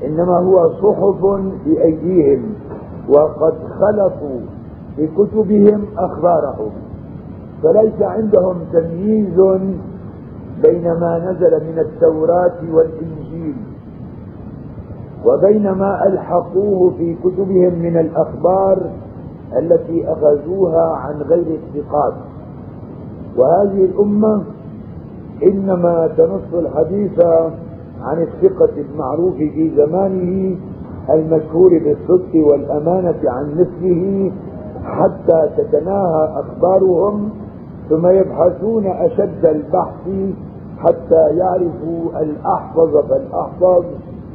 إنما هو صحف في أيديهم وقد خلقوا بكتبهم أخبارهم. فليس عندهم تمييز بين ما نزل من التوراة والإنجيل. وبين ما ألحقوه في كتبهم من الأخبار التي أخذوها عن غير الثقات. وهذه الأمة إنما تنص الحديث عن الثقة المعروف في زمانه المشهور بالصدق والأمانة عن مثله حتى تتناهى أخبارهم ثم يبحثون أشد البحث حتى يعرفوا الأحفظ فالأحفظ.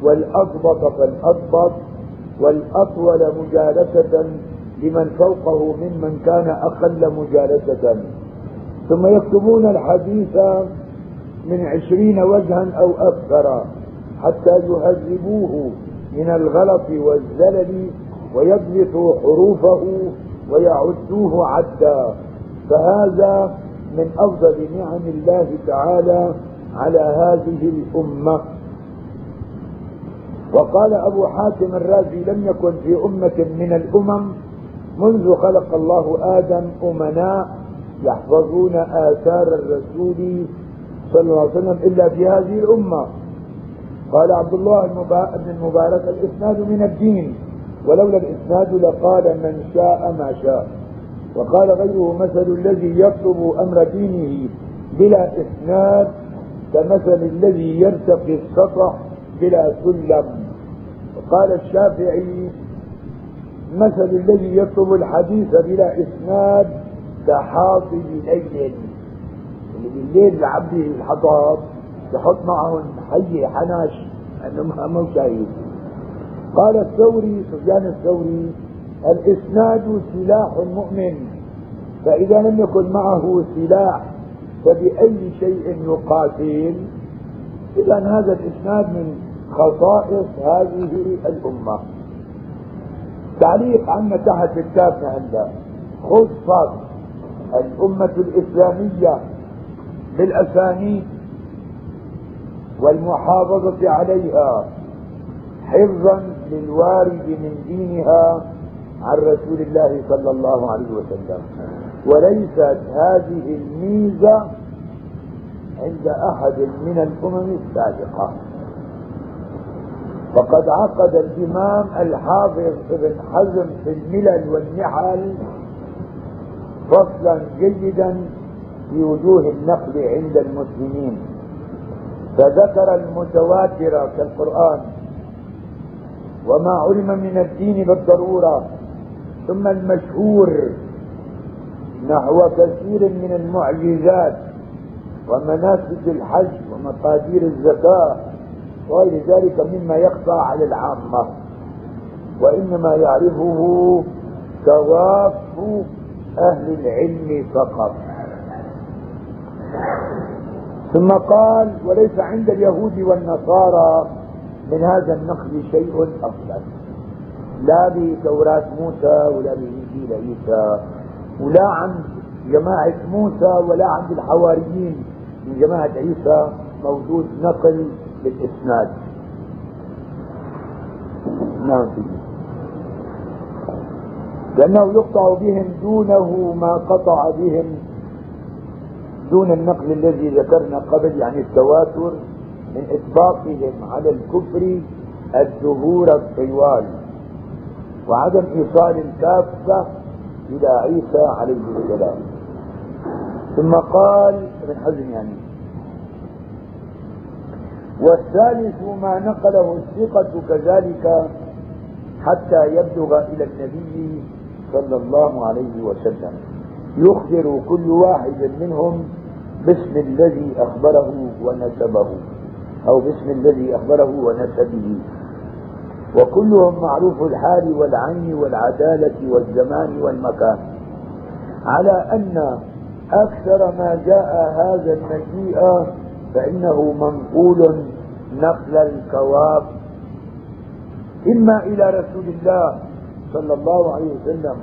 والأضبط فالأضبط والأطول مجالسة لمن فوقه ممن كان أقل مجالسة. ثم يكتبون الحديث من عشرين وجها أو أكثر حتى يهذبوه من الغلط والزلل ويضبطوا حروفه ويعدوه عدا. فهذا من أفضل نعم الله تعالى على هذه الأمة. وقال أبو حاتم الرازي لم يكن في أمة من الأمم منذ خلق الله آدم أمناء يحفظون آثار الرسول صلى الله عليه وسلم إلا في هذه الأمة. قال عبد الله بن المبارك الإسناد من الدين ولولا الإسناد لقال من شاء ما شاء. وقال غيره مثل الذي يطلب أمر دينه بلا إسناد كمثل الذي يرتقي السطح بلا سلم. وقال الشافعي مثل الذي يطلب الحديث بلا إسناد كحاطب ليل. اللي بالليل العبد الحطب يحط معهم حي حناش انه ما شايف قال الثوري سفيان الثوري الإسناد سلاح المؤمن فإذا لم يكن معه سلاح فبأي شيء يقاتل؟ إذا هذا الإسناد من خصائص هذه الأمة. تعليق عنا تحت الكتاب عندها خصت الأمة الإسلامية بالأسانيد والمحافظة عليها حفظا للوارد من دينها عن رسول الله صلى الله عليه وسلم. وليست هذه الميزة عند أحد من الأمم السابقة. فقد عقد الإمام الحافظ ابن حزم في الملل والنحل فصلا جيدا في وجوه النقل عند المسلمين. فذكر المتواتر كالقرآن وما علم من الدين بالضرورة ثم المشهور نحو كثير من المعجزات ومناسك الحج ومقادير الزكاة وغير ذلك مما يخفى على العامة. وإنما يعرفه كواف أهل العلم فقط. ثم قال وليس عند اليهود والنصارى من هذا النقل شيء أفضل لا بتوراة موسى ولا بإنجيل عيسى ولا عند جماعة موسى ولا عند الحواريين من جماعة عيسى موجود نقل بالإسناد نعم. لأنه يقطع بهم دونه ما قطع بهم دون النقل الذي ذكرنا قبل يعني التواتر من إطباقهم على الكفر الدهور الطوال وعدم إيصال الكافة إلى عيسى عليه السلام. ثم قال ابن حزم يعني. والثالث ما نقله الثقة كذلك حتى يبلغ إلى النبي صلى الله عليه وسلم. يخبر كل واحد منهم باسم الذي أخبره ونسبه أو باسم الذي أخبره ونسبه. وكلهم معروف الحال والعين والعدالة والزمان والمكان. على أن أكثر ما جاء هذا المجيء فإنه منقول نقل الكواب. إما إلى رسول الله صلى الله عليه وسلم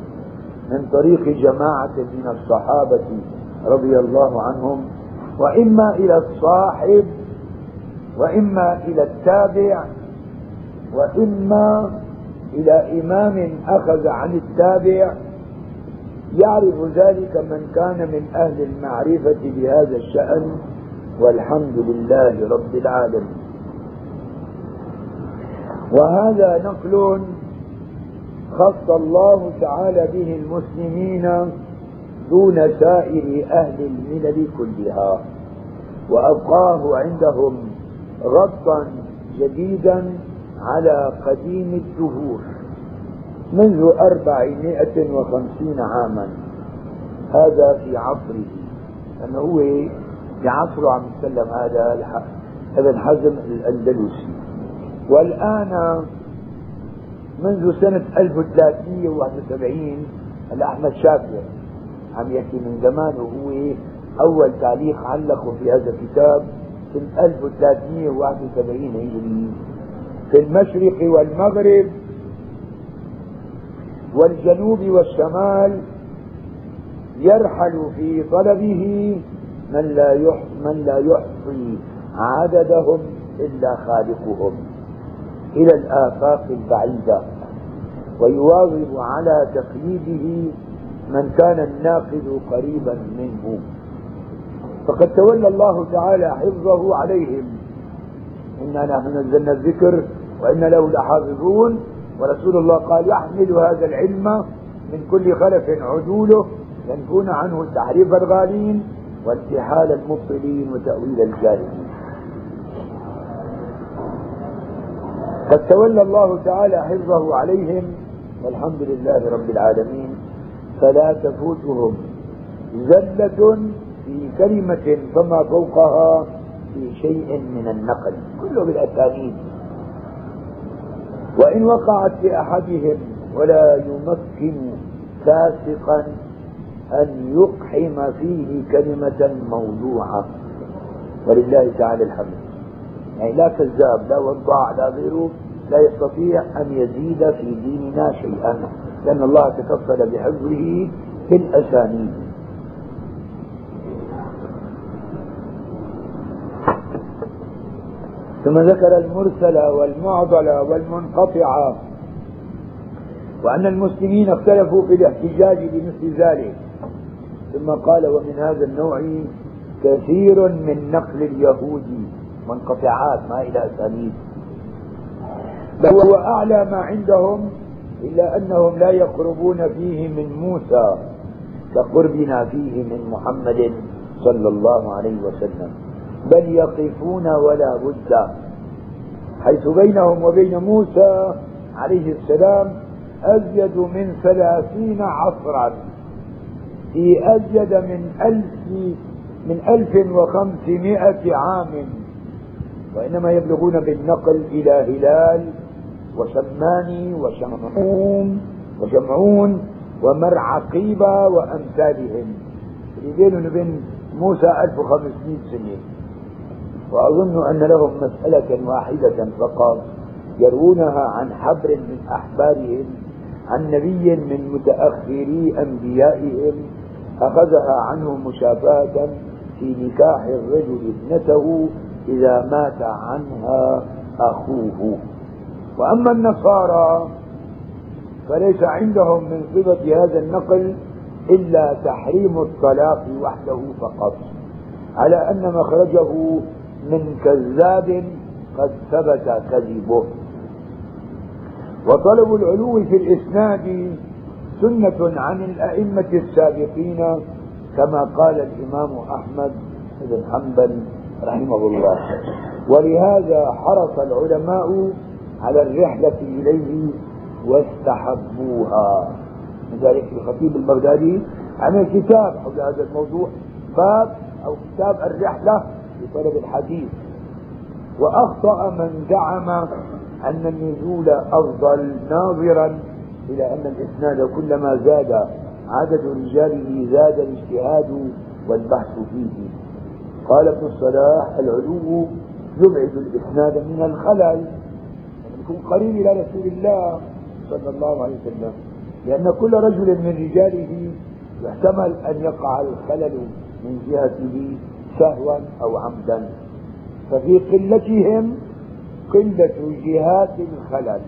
من طريق جماعة من الصحابة رضي الله عنهم وإما إلى الصاحب وإما إلى التابع وإما إلى إمام أخذ عن التابع. يعرف ذلك من كان من أهل المعرفة بهذا الشأن والحمد لله رب العالمين. وهذا نقل خص الله تعالى به المسلمين دون سائر أهل الملل كلها وأبقاه عندهم غطا جديدا على قديم الدهور. منذ أربعمائة وخمسين عاما. هذا في عصره. لأنه هو في عصره عم يتكلم هذا ابن حزم الأندلسي. والآن منذ سنة 1371 الأحمد شاكر عم يحكي من زمان وهو أول تعليق علقه في هذا الكتاب سنة 1371 هجري. في المشرق والمغرب والجنوب والشمال يرحل في طلبه من لا من لا يحصي عددهم إلا خالقهم إلى الآفاق البعيدة ويواظب على تقليده من كان الناقد قريبا منه. فقد تولى الله تعالى حفظه عليهم. إنا نحن نزلنا الذكر وإنا له لحافظون. ورسول الله قال يحمل هذا العلم من كل خلف عدوله ينفون عنه تحريف الغالين وانتحال المبطلين وتأويل الجاهلين. قد تولى الله تعالى حفظه عليهم والحمد لله رب العالمين. فلا تفوتهم زلة في كلمة فما فوقها في شيء من النقل. كله بالأسانيد. وإن وقعت لأحدهم ولا يمكن فاسقا أن يقحم فيه كلمة موضوعة. ولله تعالى الحمد. يعني لا كذاب لا وضاع لا غيره لا يستطيع أن يزيد في ديننا شيئا لأن الله تكفل بحفظه في الأسانيد. ثم ذكر المرسل والمعضل والمنقطع. وأن المسلمين اختلفوا في الاحتجاج بمثل ذلك. ثم قال ومن هذا النوع كثير من نقل اليهود. منقطعات ما إلى أسانيد. بل هو أعلى ما عندهم إلا أنهم لا يقربون فيه من موسى كقربنا فيه من محمد صلى الله عليه وسلم. بل يقفون ولا بد. حيث بينهم وبين موسى عليه السلام أزيد من ثلاثين عصرا. في أزيد من ألف من ألف وخمسمائة عام. وإنما يبلغون بالنقل إلى هلال وشماني وشمعون وشمعون ومرعقيبة وأمثالهم. اللي بينهم وبين موسى 1500 سنة. وأظن أن لهم مسألة واحدة فقط يروونها عن حبر من أحبارهم عن نبي من متأخري أنبيائهم أخذها عنه مشافاة في نكاح الرجل ابنته إذا مات عنها أخوه. وأما النصارى فليس عندهم من صفة هذا النقل إلا تحريم الطلاق وحده فقط على أن مخرجه من كذاب قد ثبت كذبه. وطلب العلو في الإسناد سنة عن الأئمة السابقين كما قال الإمام أحمد بن حنبل رحمه الله. ولهذا حرص العلماء على الرحلة إليه واستحبوها. لذلك الخطيب البغدادي عمل كتاب حول هذا الموضوع باب أو كتاب الرحلة لطلب الحديث. وأخطأ من زعم أن النزول أفضل ناظرا إلى أن الإسناد كلما زاد عدد رجاله زاد الاجتهاد والبحث فيه. قال ابن الصلاح العلو يبعد الإسناد من الخلل. يكون قريب إلى رسول الله صلى الله عليه وسلم. لأن كل رجل من رجاله يحتمل أن يقع الخلل من جهته سهوا أو عمدا. ففي قلتهم قلة جهات الخلل.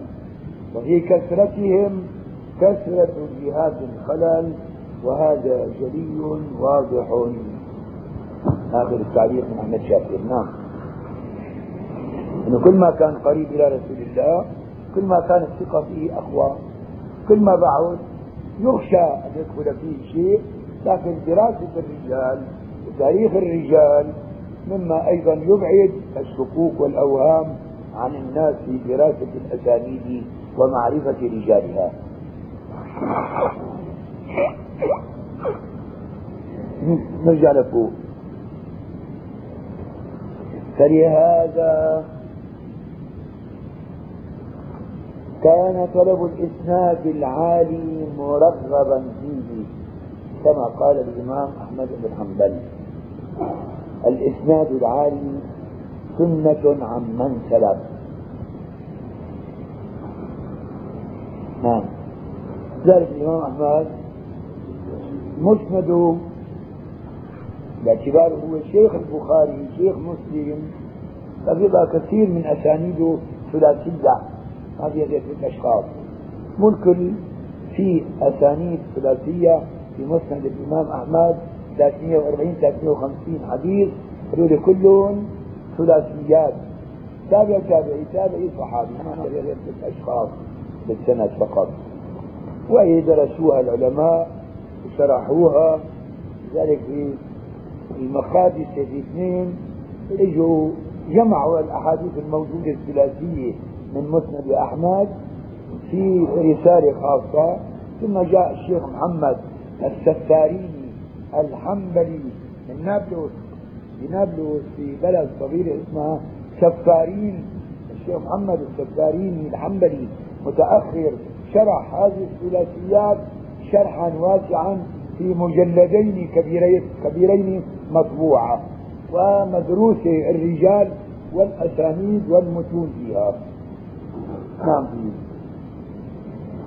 وفي كثرتهم كثرة جهات الخلل. وهذا جلي واضح. آخر التعليق من أحمد شاكر نعم. إنه كل ما كان قريب إلى رسول الله كل ما كانت الثقة فيه أقوى كل ما بعد يخشى أن يدخل فيه شيء لكن دراسة الرجال وتاريخ الرجال مما أيضا يبعد الشكوك والأوهام عن الناس في دراسة الأسانيد ومعرفة رجالها. نرجع لفوق. فلهذا كان طلب الإسناد العالي مرغبا فيه كما قال الإمام أحمد بن حنبل. الإسناد العالي سنة عن من سلف. نعم. ذلك الإمام أحمد مسند باعتباره هو شيخ البخاري شيخ مسلم. فبيبقى كثير من أسانيده ثلاثية. هذه هذه الأشخاص ممكن في أسانيد ثلاثية في مسند الإمام أحمد. 340 350 حديث هذول كلهم ثلاثيات. تابع تابعي تابعي صحابي هذه الأشخاص بالسند فقط. وهي درسوها العلماء وشرحوها لذلك في المقادس في اثنين اجوا جمعوا الأحاديث الموجودة الثلاثية من مسند أحمد في رسالة خاصة. ثم جاء الشيخ محمد السفاريني الحنبلي. من نابلس بنابلس في بلد صغيره اسمها سفارين. الشيخ محمد السفاريني الحنبلي متأخر شرح هذه الثلاثيات شرحا واسعا في مجلدين كبيرين, كبيرين مطبوعة. ومدروسة الرجال والأسانيد والمتون فيها نعم.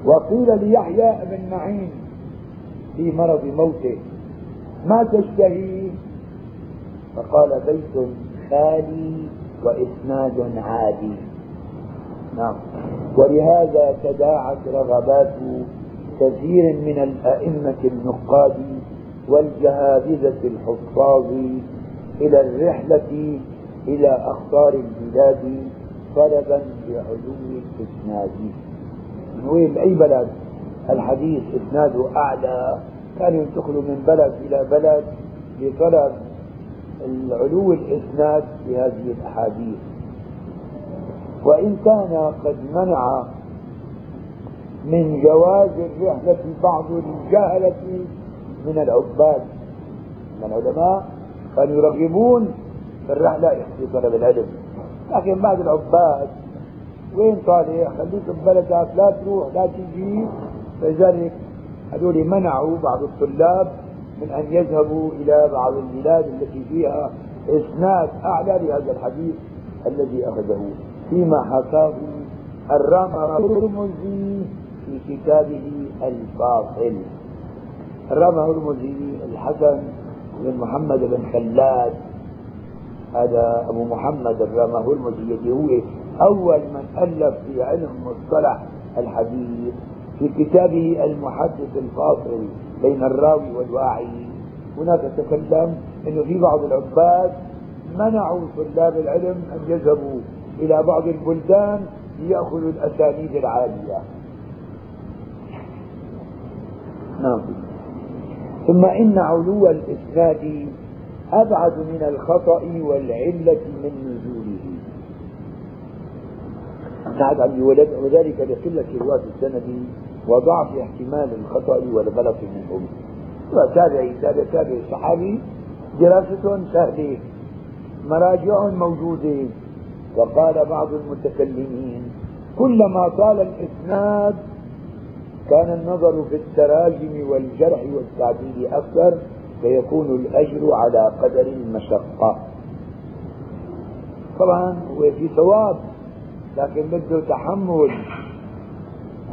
وقيل ليحيى بن معين في مرض موته. ما تشتهي؟ فقال بيت خالي وإسناد عادي. نعم. ولهذا تداعت رغبات كثير من الأئمة النقاد والجهابذة الحفاظ إلى الرحلة إلى أخطار البلاد طلبا لعلو الإسناد. من وين؟ أي بلد؟ الحديث إسناده أعلى. كانوا ينتقلوا من بلد إلى بلد لطلب العلو الإسناد في هذه الأحاديث. وإن كان قد منع من جواز الرحلة بعض الجهلة من العباد. من العلماء كانوا يرغبون في الرحلة في طلب العلم. لكن بعض العباد وين طالع خليك ببلدك لا تروح لا تجي. فلذلك هذول منعوا بعض الطلاب من أن يذهبوا إلى بعض البلاد التي فيها إسناد أعلى لهذا الحديث الذي أخذه فيما حكاه الرمزي في كتابه الفاصل الرمزي الحسن بن محمد بن خلاد. هذا أبو محمد الرمهرمزي الذي هو أول من ألف في علم مصطلح الحديث. في كتابه المحدث الفاصل بين الراوي والواعي. هناك تكلم إنه في بعض العباد منعوا طلاب العلم أن يذهبوا إلى بعض البلدان ليأخذوا الأسانيد العالية. نعم. ثم إن علو الإسناد أبعد من الخطأ والعلة من نزوله وذلك لقلة رواة السند وضعف احتمال الخطأ والغلط منهم وتابعي تابع تابع الصحابي دراسة سهلة مراجع موجودة. وقال بعض المتكلمين كلما طال الإسناد كان النظر في التراجم والجرح والتعديل أكثر فيكون الأجر على قدر المشقة. طبعا هو في صواب لكن بده تحمل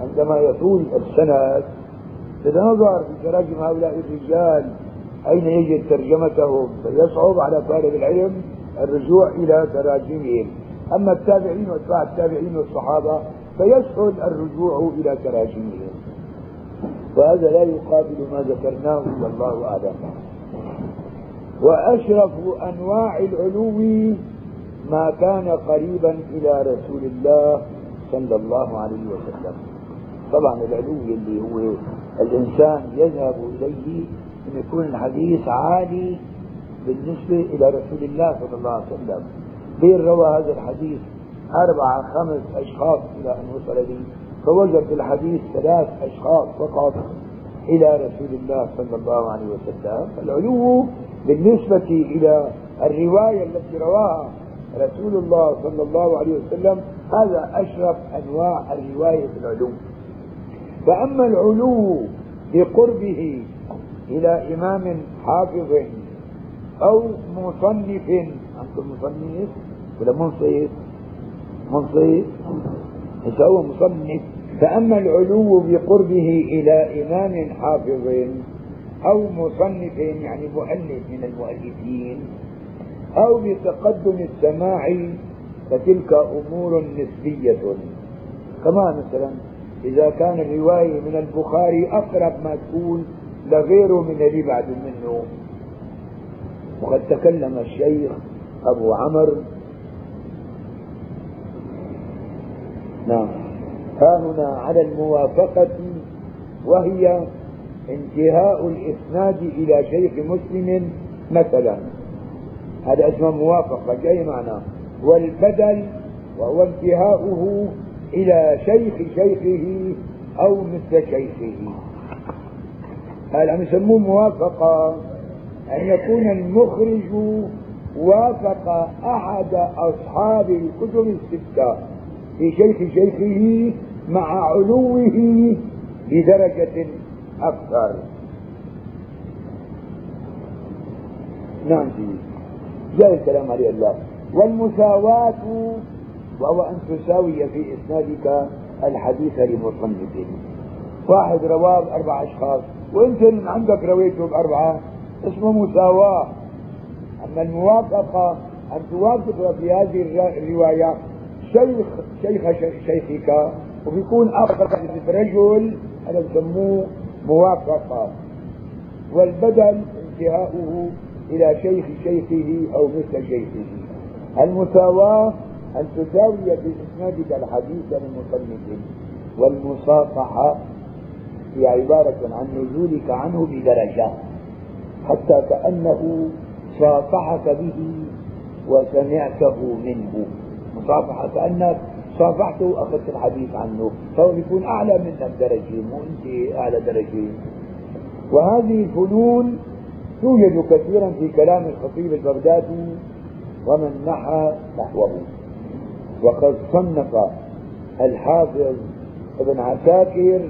عندما يطول السند. تتنظر في تراجم هؤلاء الرجال أين يجد ترجمتهم؟ فيصعب على طالب العلم الرجوع إلى تراجمهم. أما التابعين وأتباع التابعين والصحابة فيسهل الرجوع إلى تراجمهم. وهذا لا يقابل ما ذكرناه والله أعلم. وأشرف أنواع العلو ما كان قريبا إلى رسول الله صلى الله عليه وسلم. طبعا العلو اللي هو الإنسان يذهب إليه أن يكون الحديث عالي بالنسبة إلى رسول الله صلى الله عليه وسلم. بين روى هذا الحديث أربعة خمس أشخاص إلى أن وصل به؟ فوجد الحديث ثلاث أشخاص فقط إلى رسول الله صلى الله عليه وسلم. العلو بالنسبة إلى الرواية التي رواها رسول الله صلى الله عليه وسلم هذا أشرف أنواع الرواية العلو فأما العلو بقربه إلى إمام حافظ أو مصنف أنتم مصنف ولا منصف؟ منصف. هو مصنف؟ فأما العلو بقربه إلى إمام حافظ أو مصنف يعني مؤلف من المؤلفين أو بتقدم السماع فتلك أمور نسبية. كما مثلا إذا كان الرواية من البخاري أقرب ما تكون لغيره من اللي بعد منه. وقد تكلم الشيخ أبو عمرو نعم. هنا على الموافقة وهي انتهاء الإسناد إلى شيخ مسلم مثلا. هذا اسمه موافقة جاي معناه والبدل وهو انتهاؤه إلى شيخ شيخه أو مثل شيخه. هذا عم يسموه موافقة أن يكون المخرج وافق أحد أصحاب الكتب الستة في شيخ شيخه مع علوه بدرجة أكثر. نعم جاء الكلام عليه الله. والمساواة وهو أن تساوي في إسنادك الحديث لمصنف واحد رواه أربع أشخاص وأنت عندك رويته بأربعة اسمه مساواة. أما الموافقة أن توافق في هذه الرواية شيخ شيخ شيخك وبيكون آخر رجل هذا بسموه موافقة. والبدل انتهاؤه إلى شيخ شيخه أو مثل شيخه. المساواة أن تساوي بإسنادك الحديث لمصنف والمصافحة هي عبارة عن نزولك عنه بدرجة حتى كأنه صافحك به وسمعته منه. مصافحة كأنك صافحته وأخذت الحديث عنه. فهو يكون أعلى منك درجة مو أنت أعلى درجة. وهذه الفنون توجد كثيرا في كلام الخطيب البغدادي ومن نحى نحوه. وقد صنف الحافظ ابن عساكر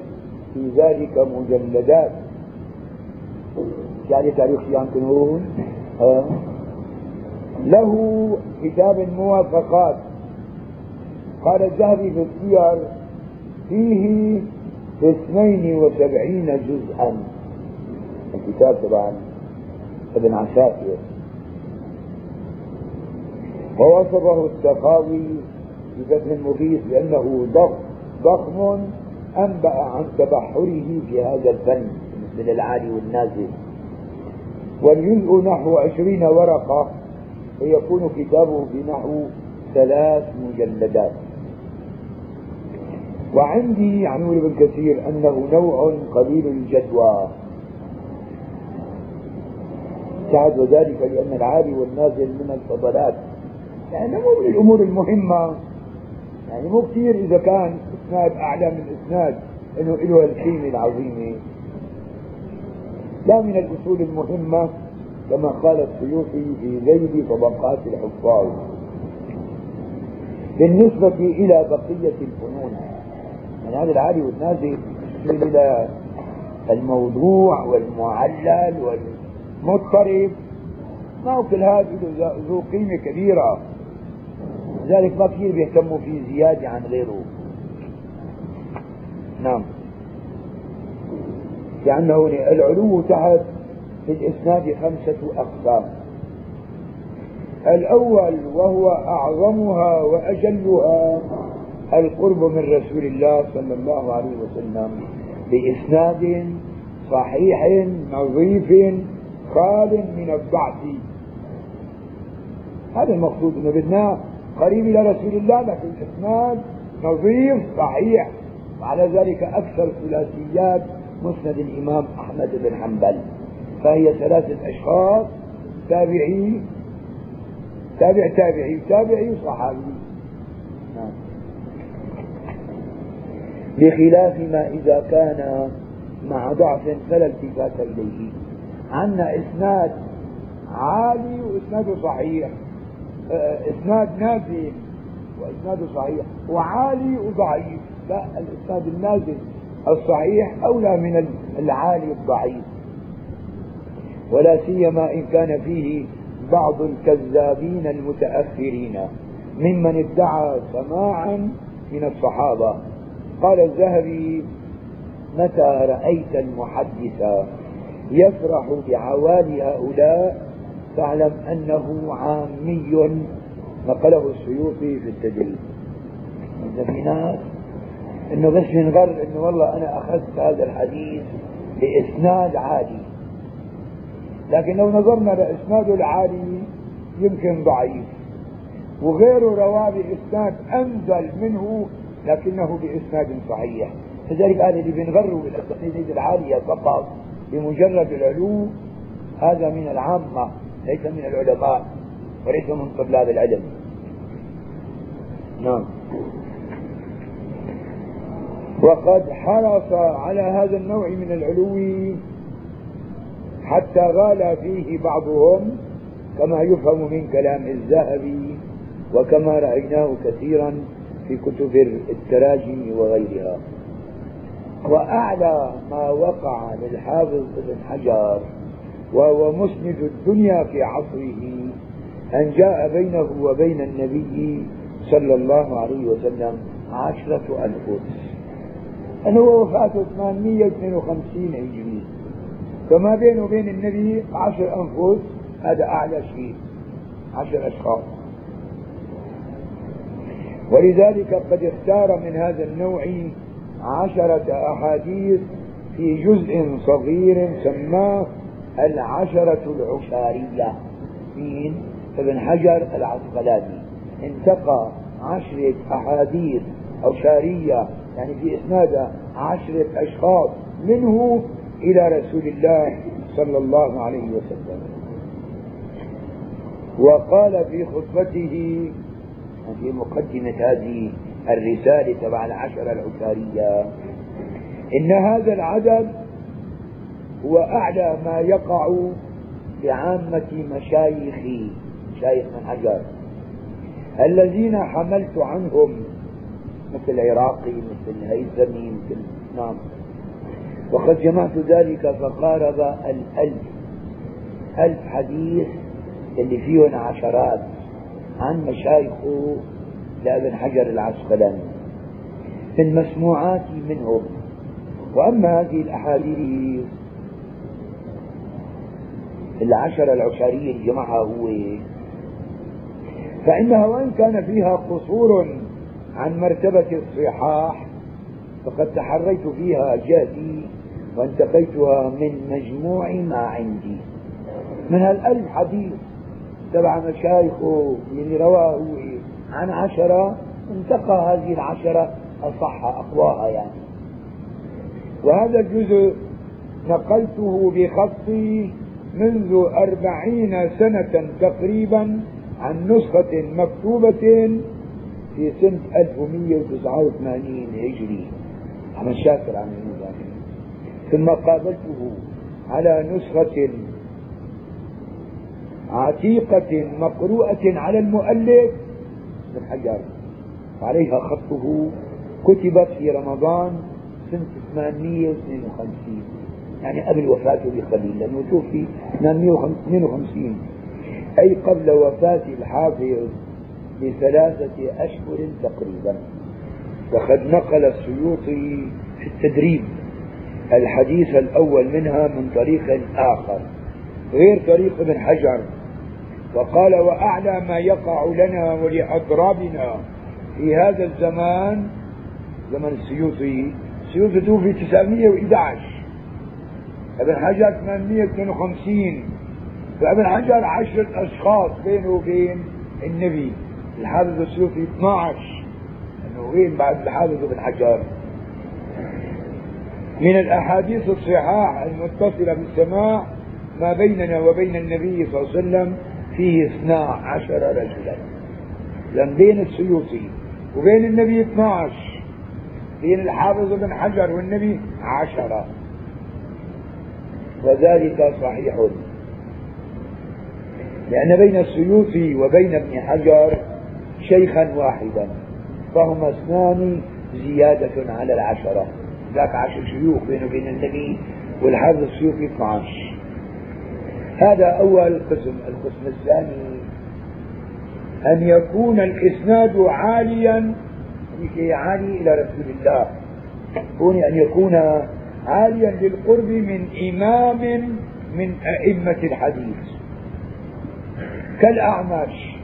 في ذلك مجلدات. يعني تاريخ شيعان كنون. له كتاب الموافقات قال الذهبي في السير فيه اثنين وسبعين جزءا. الكتاب طبعا ابن عساكر ووصفه السخاوي في فتح المغيث بأنه ضخم ضخم أنبأ عن تبحره في هذا الفن من العالي والنازل. والجزء نحو عشرين ورقة فيكون كتابه بنحو ثلاث مجلدات. وعندي عن ابن كثير أنه نوع قليل الجدوى. سعد وذلك لأن العالي والنازل من الفضلات. يعني مو من الأمور المهمة. يعني مو كثير إذا كان إسناد أعلى من إسناد إنه له القيمة العظيمة لا من الأصول المهمة كما قال السيوطي في ذيل طبقات الحفاظ. بالنسبة إلى بقية الفنون. يعني هذا العالي والنازل إلى الموضوع والمعلل والمضطرب ما هو كل هذا ذو قيمة كبيرة. لذلك ما كثير بيهتموا فيه زيادة عن غيره. نعم. لأنه العلو تحت في الإسناد خمسة أقسام. الأول وهو أعظمها وأجلها القرب من رسول الله صلى الله عليه وسلم بإسناد صحيح نظيف خال من الضعف. هذا المقصود إنه بدنا قريب إلى رسول الله لكن إسناد نظيف صحيح. وعلى ذلك أكثر ثلاثيات مسند الإمام أحمد بن حنبل. فهي ثلاثة أشخاص تابعي تابع تابعي تابعي صحابي نعم. بخلاف ما إذا كان مع ضعف فلا التفات إليه. عندنا إسناد عالي واسناده صحيح. إسناد نازل واسناده صحيح. وعالي وضعيف. لا الإسناد النازل الصحيح أولى من العالي الضعيف. ولا سيما إن كان فيه بعض الكذابين المتأخرين. ممن ادعى سماعا من الصحابة. قال الذهبي متى رأيت المحدث؟ يفرح بعوالي هؤلاء فاعلم أنه عامي نقله السيوطي في التدريب إذا في ناس إنه بس ينغر إنه والله أنا أخذت هذا الحديث باسناد عالي لكن لو نظرنا لاسناده العالي يمكن ضعيف. وغيره رواه بإسناد أنزل منه لكنه بإسناد صحيح. لذلك هذا اللي بينغروا بالاسانيد العاليه فقط بمجرد العلو هذا من العامة ليس من العلماء وليس من طلاب العلم. نعم. وقد حرص على هذا النوع من العلو حتى غال فيه بعضهم كما يفهم من كلام الذهبي وكما رأيناه كثيرا في كتب التراجم وغيرها. وأعلى ما وقع للحافظ ابن حجر وهو مسند الدنيا في عصره أن جاء بينه وبين النبي صلى الله عليه وسلم عشرة أنفس. أنه وفاته 852 هجري. فما بينه وبين النبي عشر أنفس هذا أعلى شيء عشر أشخاص. ولذلك قد اختار من هذا النوع عشرة أحاديث في جزء صغير سماه العشرة العشارية. مين؟ ابن حجر العسقلاني. انتقى عشرة أحاديث عشارية يعني في إسنادها عشرة أشخاص منه إلى رسول الله صلى الله عليه وسلم. وقال في خطبته في مقدمة هذه الرسالة تبع العشرة العشارية إن هذا العدد هو أعلى ما يقع بعامة مشايخ مشايخ من حجر الذين حملت عنهم مثل العراقي مثل الهيثمي مثل نعم. وقد جمعت ذلك فقارب الألف. ألف حديث اللي فيهم عشرات عن مشايخه لابن حجر العسقلاني من. مسموعاتي منهم وأما هذه الأحاديث العشرة العشرية اللي جمعها هو. فإنها وإن كان فيها قصور عن مرتبة الصحاح فقد تحريت فيها جهدي وانتقيتها من مجموع ما عندي. من هالألف حديث تبع مشايخه اللي رواه هو عن عشرة انتقى هذه العشرة أصح أقواها يعني. وهذا الجزء نقلته بخطي منذ أربعين سنة تقريبا عن نسخة مكتوبة في سنة 1189 هجري. أحمد شاكر عن المزاحم ثم قابلته على نسخة عتيقة مقروءة على المؤلف من حجر. وعليها خطه كتبت في رمضان سنة 852 يعني قبل وفاته بقليل لأنه توفي 852 أي قبل وفاة الحافظ بثلاثة أشهر تقريبا. وقد نقل السيوطي في التدريب الحديث الأول منها من طريق آخر. غير طريق ابن حجر. وقال وأعلى ما يقع لنا ولأضرابنا في هذا الزمان زمن السيوطي. السيوطي توفي 911 أبن حجر 852 فأبن حجر عشرة أشخاص بينه وبين النبي. الحافظ السيوطي 12 أنه وين بعد الحافظ أبن حجر؟ من الأحاديث الصحاح المتصلة بالسماع ما بيننا وبين النبي صلى الله عليه وسلم فيه اثنا عشر رجلا. لأن بين السيوطي وبين النبي 12 بين الحافظ بن حجر والنبي عشرة. وذلك صحيح. لأن بين السيوطي وبين ابن حجر شيخا واحدا فهما اثنان زيادة على العشرة. ذاك عشر شيوخ بينه وبين النبي والحافظ السيوطي 12 هذا أول قسم القسم الثاني. أن يكون الإسناد عاليا لكي عالي إلى رسول الله. كون أن يكون عاليا للقرب من إمام من أئمة الحديث. كالأعمش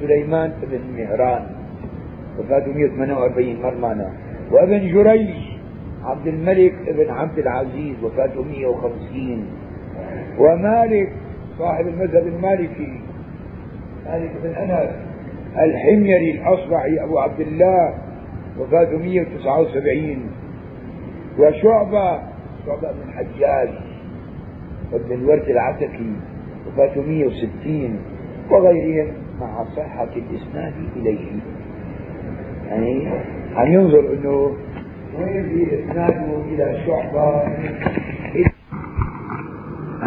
سليمان بن مهران وفاته 148 مرمانا. وابن جريج عبد الملك بن عبد العزيز وفاته 150 ومالك صاحب المذهب المالكي مالك بن أنس الحميري الأصبعي أبو عبد الله وفاته 179 وشعبة شعبة بن الحجاج وابن الورد العتكي وفاته 160 وغيرهم مع صحة الإسناد إليه. يعني عم ينظر أنه وين في إسناده إلى شعبة؟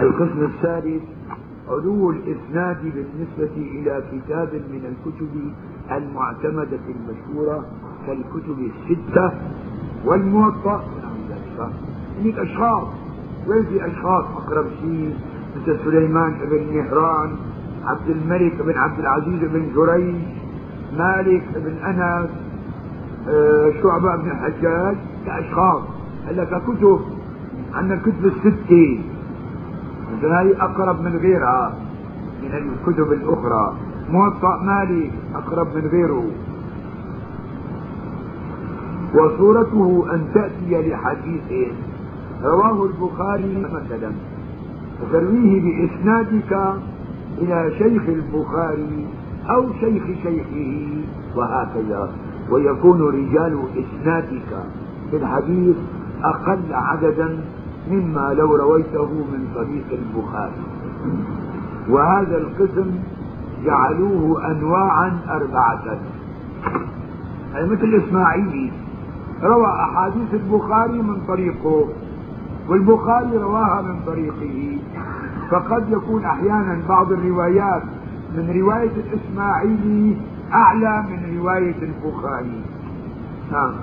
القسم الثالث علو الإسناد بالنسبة إلى كتاب من الكتب المعتمدة المشهورة كالكتب الستة والموطأ. هنيك أشخاص. وين في أشخاص؟ أقرب شيء مثل سليمان بن مهران عبد الملك بن عبد العزيز بن جريج مالك بن أنس آه، شعبة بن الحجاج. كأشخاص هلا ككتب عندنا الكتب الستة. مثلا هي أقرب من غيرها من الكتب الأخرى. موطأ مالك أقرب من غيره. وصورته أن تأتي لحديث. رواه البخاري مثلا. وترويه بإسنادك إلى شيخ البخاري أو شيخ شيخه وهكذا. ويكون رجال إسنادك في الحديث أقل عددا مما لو رويته من طريق البخاري. وهذا القسم جعلوه أنواعا أربعة. أي مثل الإسماعيلي روى أحاديث البخاري من طريقه والبخاري رواها من طريقه. فقد يكون أحيانا بعض الروايات من رواية الإسماعيلي أعلى من رواية البخاري. نعم.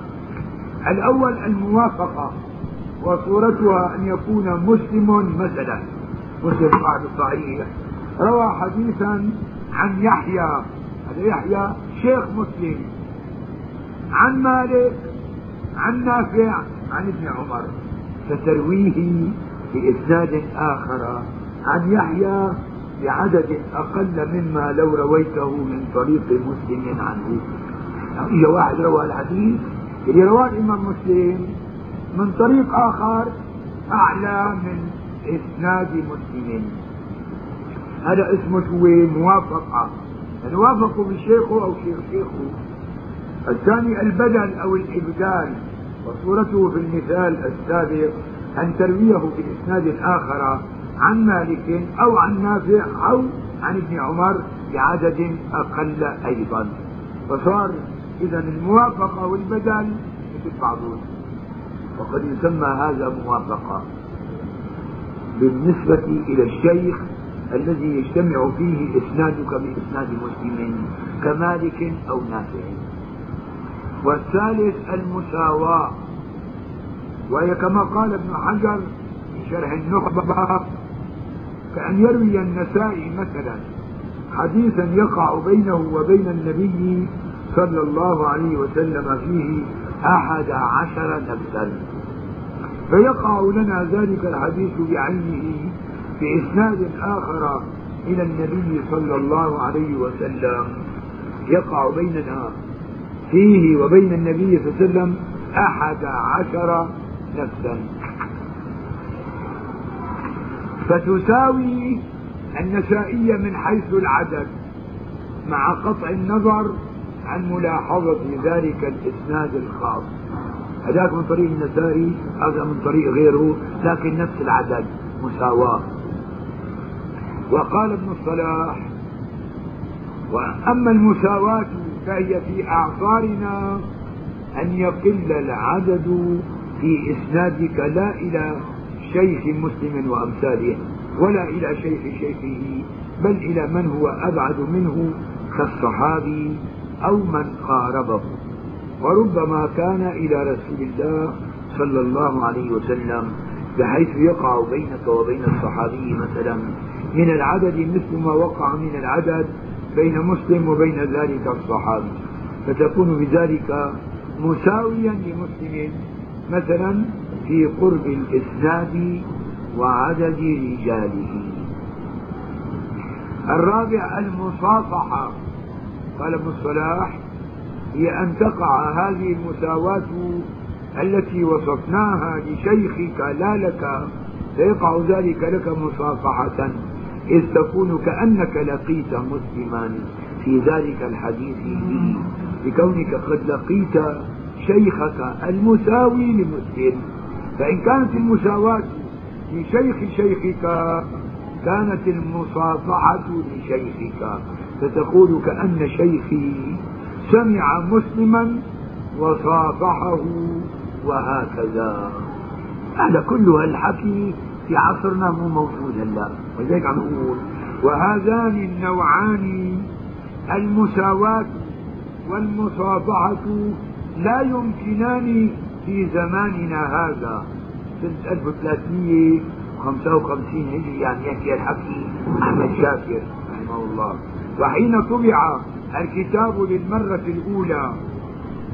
الأول الموافقة. وصورتها أن يكون مسلم مثلا مسلم صاحب الصحيح روى حديثا عن يحيى. هذا يحيى شيخ مسلم. عن مالك عن نافع عن ابن عمر. فترويه بإسناد آخر عن يحيى بعدد أقل مما لو رويته من طريق مسلم عنه. إذا واحد روى الحديث اللي رواه الإمام مسلم من طريق آخر أعلى من إسناد مسلم هذا اسمه شو موافقة. يعني وافقوا بشيخه أو شيخ شيخه. الثاني البدل أو الإبدال. وصورته في المثال السابق أن ترويه بإسناد آخر عن مالك أو عن نافع أو عن ابن عمر بعدد أقل أيضا. فصار إذا الموافقة والبدل مثل بعضهم. وقد يسمى هذا موافقة بالنسبة إلى الشيخ الذي يجتمع فيه إسنادك بإسناد مسلم كمالك أو نافع. والثالث المساواة وهي كما قال ابن حجر في شرح النخبة كأن يروي النسائي مثلا حديثا يقع بينه وبين النبي صلى الله عليه وسلم فيه أحد عشر نفسا فيقع لنا ذلك الحديث بعينه بإسناد آخر إلى النبي صلى الله عليه وسلم. يقع بيننا فيه وبين النبي صلى الله عليه وسلم أحد عشر نفسا فتساوي النسائية من حيث العدد مع قطع النظر عن ملاحظة ذلك الإسناد الخاص. هذاك من طريق النسائي هذا من طريق غيره لكن نفس العدد مساواة. وقال ابن الصلاح وأما المساواة فهي في أعصارنا أن يقل العدد في إسنادك لا إلى شيخ مسلم وأمثاله ولا إلى شيخ شيخه بل إلى من هو أبعد منه كالصحابي أو من قاربه. وربما كان إلى رسول الله صلى الله عليه وسلم بحيث يقع بينك وبين الصحابي مثلا من العدد مثل ما وقع من العدد بين مسلم وبين ذلك الصحابي. فتكون بذلك مساويا لمسلم مثلا في قرب الإسناد وعدد رجاله. الرابع المصافحة. قال ابن الصلاح هي أن تقع هذه المساواة التي وصفناها لشيخك لا لك فيقع ذلك لك مصافحة إذ تكون كأنك لقيت مسلما في ذلك الحديث. به لكونك قد لقيت شيخك المساوي لمسلم فإن كانت المساواة لشيخ شيخك كانت المصافحة لشيخك. فتقول كأن شيخي سمع مسلما وصافحه وهكذا. هذا كله الحكي في عصرنا مو موجود هلا. ولذلك عم نقول وهذان النوعان المساواة والمصافحة لا يمكنان في زماننا هذا. سنة 1355 هجري يعني يحكي الحكي أحمد شاكر رحمه الله. وحين طبع الكتاب للمرة الأولى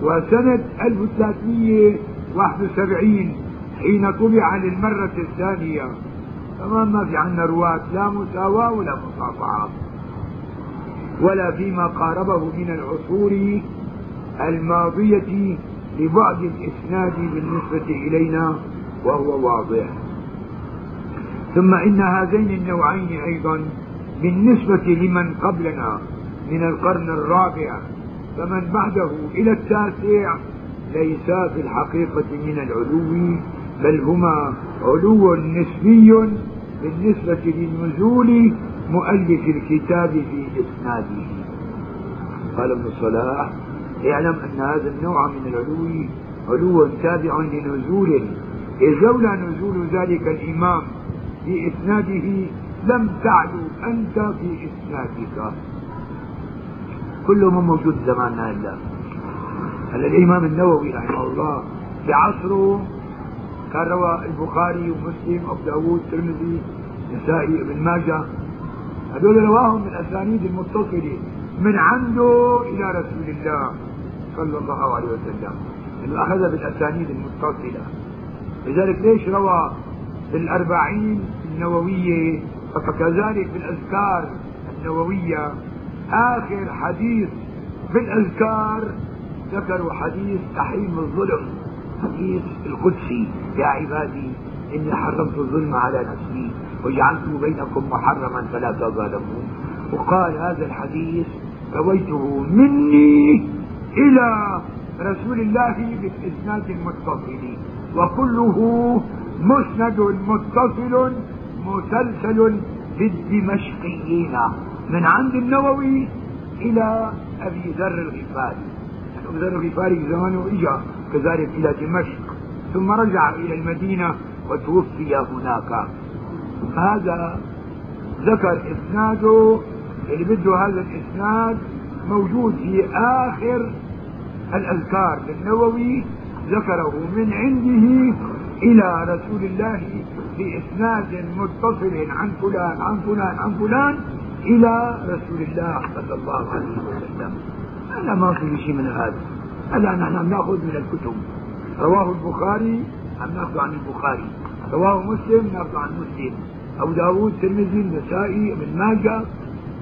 وسنة 1371 حين طبع للمرة الثانية. تمام ما في عنا رواة لا مساواة ولا مصافحة ولا فيما قاربه من العصور الماضية لبعد الإسناد بالنسبة إلينا وهو واضح. ثم إن هذين النوعين أيضا بالنسبة لمن قبلنا من القرن الرابع فمن بعده إلى التاسع ليسا في الحقيقة من العلو بل هما علو نسبي بالنسبة لنزول مؤلف الكتاب في إسناده. قال ابن الصلاح اعلم أن هذا النوع من العلو علو تابع لنزول إذ لولا نزول ذلك الإمام في إسناده لم تعلو أنت في إسنادك كلهم موجود زماننا هلا. هلا الإمام النووي رحمه الله بعصره كان روى البخاري ومسلم وأبو داوود الترمذي النسائي ابن ماجه. هذول رواهم من الأسانيد المتصلة من عنده إلى رسول الله صلى الله عليه وسلم. انه أخذ بالأسانيد المتصلة. لذلك ليش روى الاربعين النووية فكذلك في الاذكار النووية آخر حديث في الاذكار ذكروا حديث تحريم الظلم حديث القدسي. يا عبادي إني حرمت الظلم على نفسي وجعلته بينكم محرما فلا تظالموا وقال هذا الحديث رويته مني إلى رسول الله باسناد متصل وكله مسند متصل مسلسل بالدمشقيين من عند النووي إلى أبي ذر الغفاري. أبي ذر الغفاري زمانه إجا كذلك إلى دمشق ثم رجع إلى المدينة وتوفي هناك. هذا ذكر إسناده اللي بده هذا الإسناد موجود في آخر الأذكار. للنووي ذكره من عنده إلى رسول الله بإسناد متصل عن فلان عن فلان عن فلان إلى رسول الله صلى الله عليه وسلم. هذا ما في شيء من هذا. هذا نحن نأخذ من الكتب. رواه البخاري عم نأخذ عن البخاري؟ رواه مسلم نأخذ عن مسلم. أبو داوود الترمذي النسائي ابن ماجه.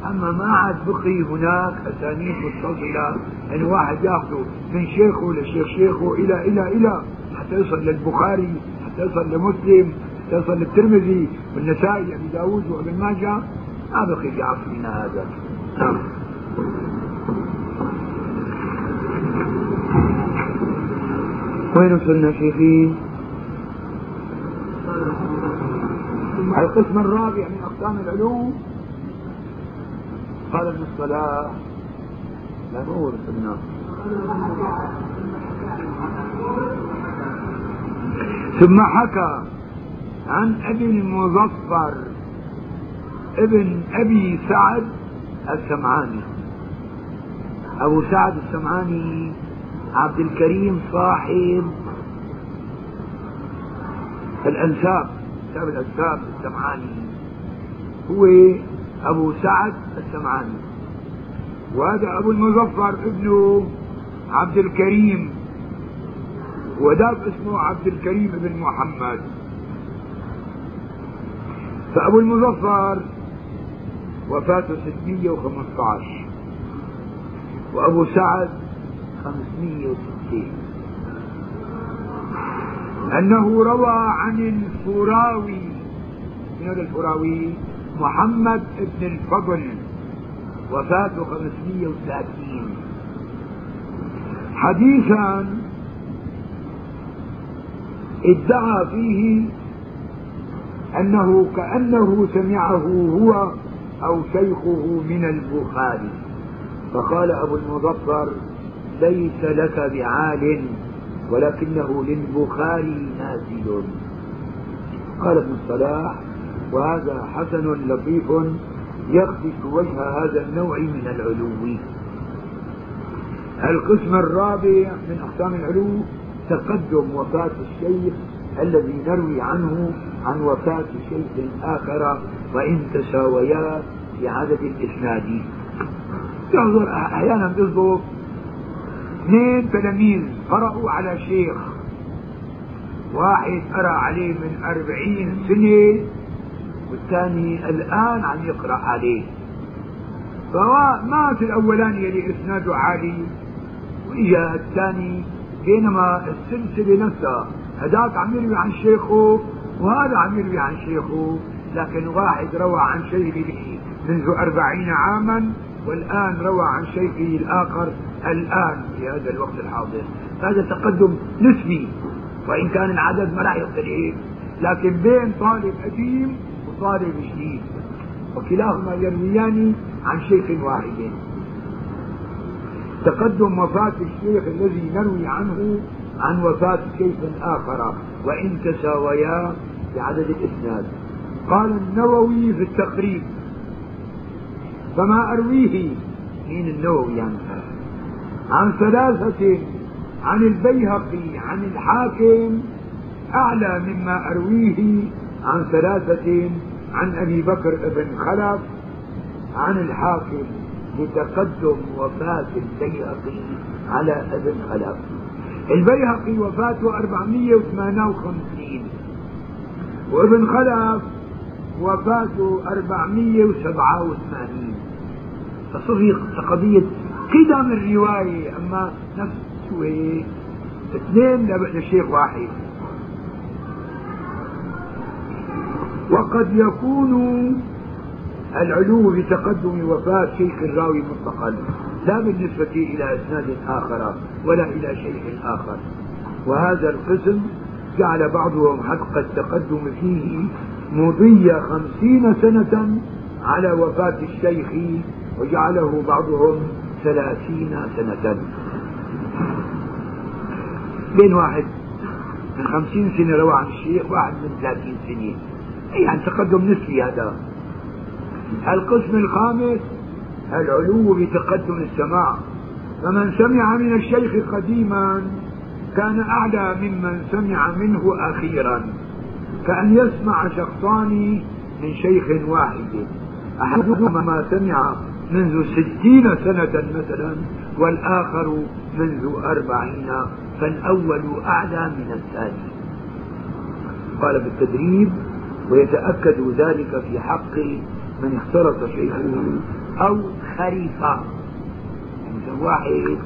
أما ما عاد بقي هناك أسانيد متصلة إن واحد ياخذه من شيخه لشيخ شيخه إلى إلى إلى حتى يصل للبخاري حتى يصل لمسلم حتى يصل للترمذي والنسائي ابي داوود وابن ماجه. ما بقي في عصرنا هذا. وين وصلنا شيخي؟ القسم الرابع من أقسام العلوم. قال ابن الصلاح. لا في النار ثم حكى عن ابي المظفر ابن أبي سعد السمعاني. أبو سعد السمعاني عبد الكريم صاحب الأنساب كتاب الأنساب السمعاني. هو أبو سعد السمعاني. وهذا أبو المظفر ابنه عبد الكريم. وذاك اسمه عبد الكريم بن محمد. فأبو المظفر وفاته 615 وأبو سعد 560 أنه روى عن الفراوي من الفراوي؟ محمد بن الفضل. وفاته 530 حديثا ادعى فيه أنه كأنه سمعه هو أو شيخه من البخاري. فقال أبو المظفر ليس لك بعال ولكنه للبخاري نازل. قال ابن الصلاح وهذا حسن لطيف يخدش وجه هذا النوع من العلو. القسم الرابع من أقسام العلو تقدم وفاة الشيخ الذي نروي عنه عن وفاة شيخ آخر وإن تساويا في عدد الإسناد. يحضر أحيانا بيصدق اثنين تلاميذ قرأوا على شيخ. واحد قرأ عليه من أربعين سنة والثاني الآن عم يقرأ عليه. فما في الأولاني اللي إسناده عالي وإجا الثاني بينما السلسلة نفسها هذاك عم يروي عن شيخه وهذا عم يروي عن شيخه لكن واحد روى عن شيخه منذ أربعين عاما والآن روى عن شيخه الآخر الآن في هذا الوقت الحاضر. هذا تقدم نسبي وإن كان العدد ما راح يختلف لكن بين طالب قديم وطالب جديد وكلاهما يرويان عن شيخ واحد. تقدم وفاة الشيخ الذي نروي عنه عن وفاة شيخ آخر وإن تساويا بعدد الإسناد. قال النووي في التقريب فما أرويه؟ مين النووي يعني. عن ثلاثة عن البيهقي عن الحاكم أعلى مما أرويه. عن ثلاثة عن أبي بكر بن خلف عن الحاكم لتقدم وفاة البيهقي على ابن خلف. البيهقي وفاته 458 وابن خلف وفاته 487 فصفي قضية قدم الرواية أما نفس اثنين لشيخ واحد. وقد يكون العلو بتقدم وفاة شيخ الراوي مطلقا لا بالنسبة إلى إسناد آخر ولا إلى شيخ آخر. وهذا القسم جعل بعضهم حق التقدم فيه مضي خمسين سنة على وفاة الشيخ وجعله بعضهم ثلاثين سنة. بين واحد من خمسين سنة روى عن الشيخ واحد من ثلاثين سنة. يعني تقدم نسبي هذا. القسم الخامس العلو بتقدم السماع. فمن سمع من الشيخ قديما كان أعلى ممن سمع منه أخيرا. كأن يسمع شخصان من شيخ واحد. أحدهما سمع منذ ستين سنة مثلا والآخر منذ أربعين فالأول أعلى من الثاني. قال بالتدريب ويتأكد ذلك في حق من اختلط شيخه أو خريفة. واحد.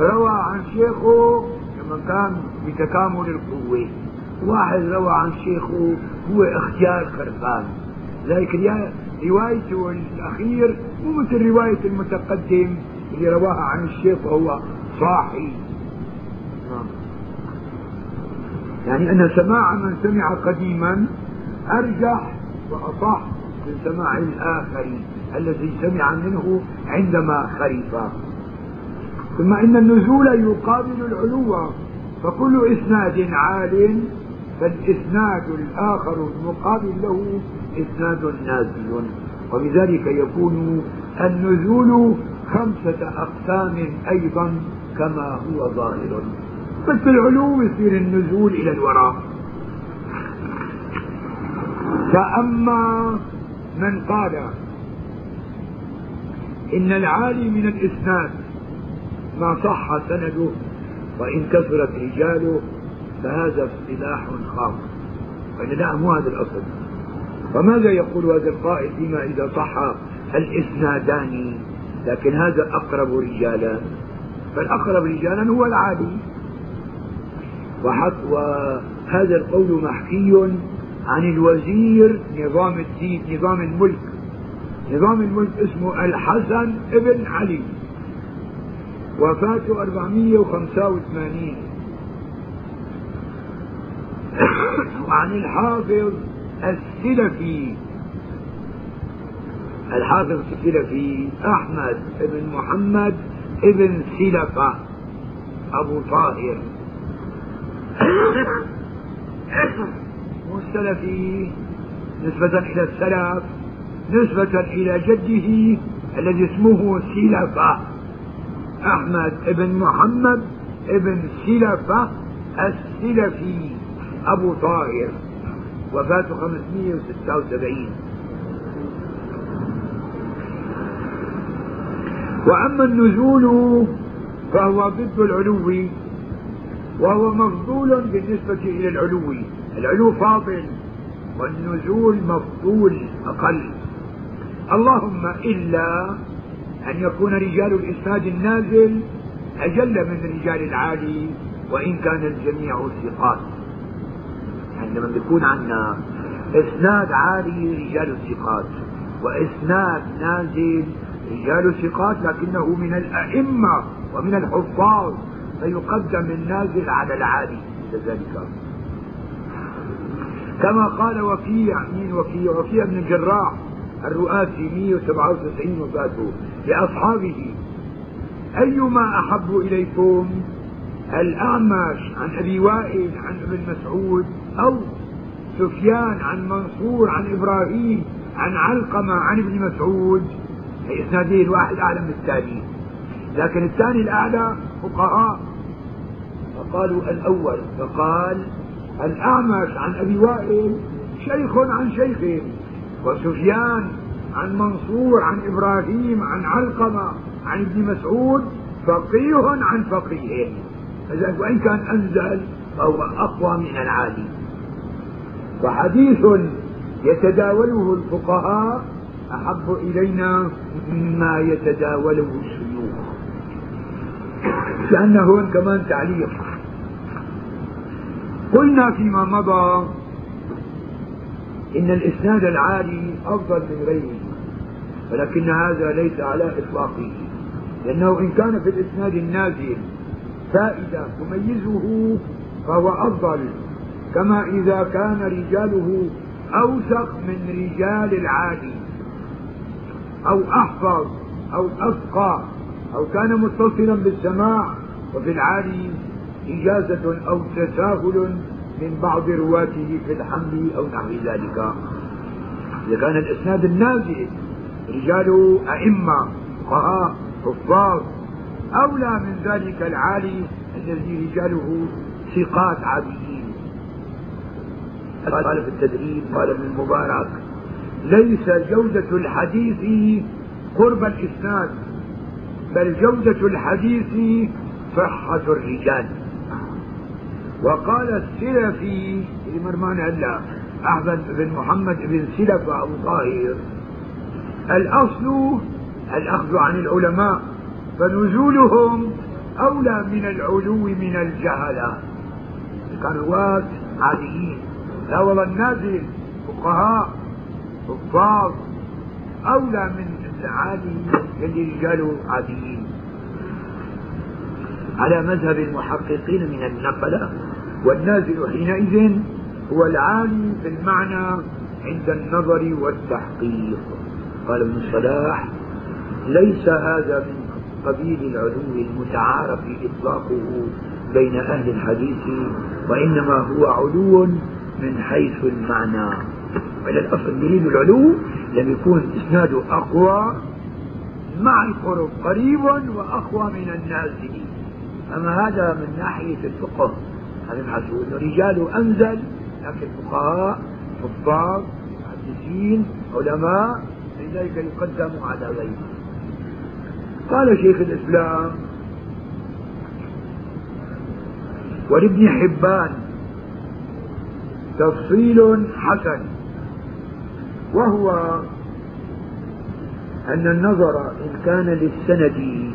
روى عن شيخه لما كان بتكامل القوة. واحد روى عن شيخه هو اختيار خرفان. ذلك روايته الأخير مو مثل رواية المتقدم اللي رواها عن الشيخ وهو صاحي. يعني أن سماع من سمع قديما أرجح وأصح من سماع الآخر الذي سمع منه عندما خرف ثم إن النزول يقابل العلو فكل إسناد عال فالإسناد الآخر المقابل له إسناد نازل. وبذلك يكون النزول خمسة أقسام أيضا كما هو ظاهر. بس العلو يصير النزول إلى الوراء فأما من قال إن العالي من الإسناد ما صح سنده وإن كثرت رجاله فهذا اصطلاح خاص. لا مو هذا الأصل. فماذا يقول هذا القائل فيما إذا صح الإسنادان؟ لكن هذا أقرب رجالا. فالأقرب رجالا هو العالي وهذا القول محكي عن الوزير نظام الدين نظام الملك. نظام الملك اسمه الحسن ابن علي. وفاته 485 وعن الحافظ السلفي. الحافظ السلفي أحمد بن محمد ابن سلفة. أبو طاهر. السلفي نسبة إلى السلف نسبة إلى جده الذي اسمه سلفة. أحمد بن محمد بن سلفة السلفي أبو طاهر وفاته 576 وأما النزول فهو ضد العلو وهو مفضول بالنسبة إلى العلو. العلو فاضل والنزول مفضول أقل. اللهم إلا أن يكون رجال الإسناد النازل أجل من رجال العالي وإن كان الجميع ثقات يعني لما بيكون عندنا إسناد عالي رجال الثقات وإسناد نازل رجال الثقات لكنه من الأئمة ومن الحفاظ فيقدم النازل على العالي كذلك كما قال وكيع مين وكيع وكيع بن الجراح الرؤاسي 197 وفاته لأصحابه. أيما أحب إليكم الأعمش عن أبي وائل عن ابن مسعود أو سفيان عن منصور عن إبراهيم عن علقمة عن ابن مسعود. إسنادين واحد أعلى من الثاني. لكن الثاني الأعلى فقهاء. فقالوا الأول فقال الأعمش عن أبي وائل شيخ عن شيخ. وسفيان عن منصور عن إبراهيم عن علقمة عن ابن مسعود فقيه عن فقيه. وإن كان أنزل فهو أقوى من العالي وحديث يتداوله الفقهاء أحب إلينا مما يتداوله الشيوخ. كأنه كمان تعليق. قلنا فيما مضى إن الإسناد العالي أفضل من غيره ولكن هذا ليس على إطلاقه لأنه إن كان في الإسناد النازل فائدة تميزه فهو أفضل كما إذا كان رجاله أوثق من رجال العالي أو أحفظ أو أفقى أو كان متصلا بالسماع وفي العالي إجازة أو تساهل من بعض رواته في الحمل أو نحو ذلك. إذا كان الإسناد النازل رجال أئمة فقهاء حفاظ أولى من ذلك العالي الذي رجاله ثقات عاديين قال في التدريب قال ابن المبارك ليس جودة الحديث قرب الإسناد بل جودة الحديث صحة الرجال. وقال السلفي مرمان هلا أحمد بن محمد بن سلف أبو طاهر الأصل الأخذ عن العلماء فنزولهم أولى من العلو من الجهلة. رواة عاديين. لا والله النازل فقهاء حفاظ أولى من العالي اللي رجاله عاديين. على مذهب المحققين من النقلة والنازل حينئذ هو العالي في المعنى عند النظر والتحقيق. قال ابن الصلاح ليس هذا من قبيل العلو المتعارف إطلاقه بين أهل الحديث وإنما هو علو من حيث المعنى. وإلى الأصل يريد العلو لم يكون إسناده أقوى مع القرب قريب وأقوى من النازل. أما هذا من ناحية الفقه. هذا الحسود رجال أنزل لكن فقهاء حفاظ محدثين علماء لذلك يقدم على غيره. قال شيخ الإسلام ولابن حبان تفصيل حسن وهو أن النظر إن كان للسند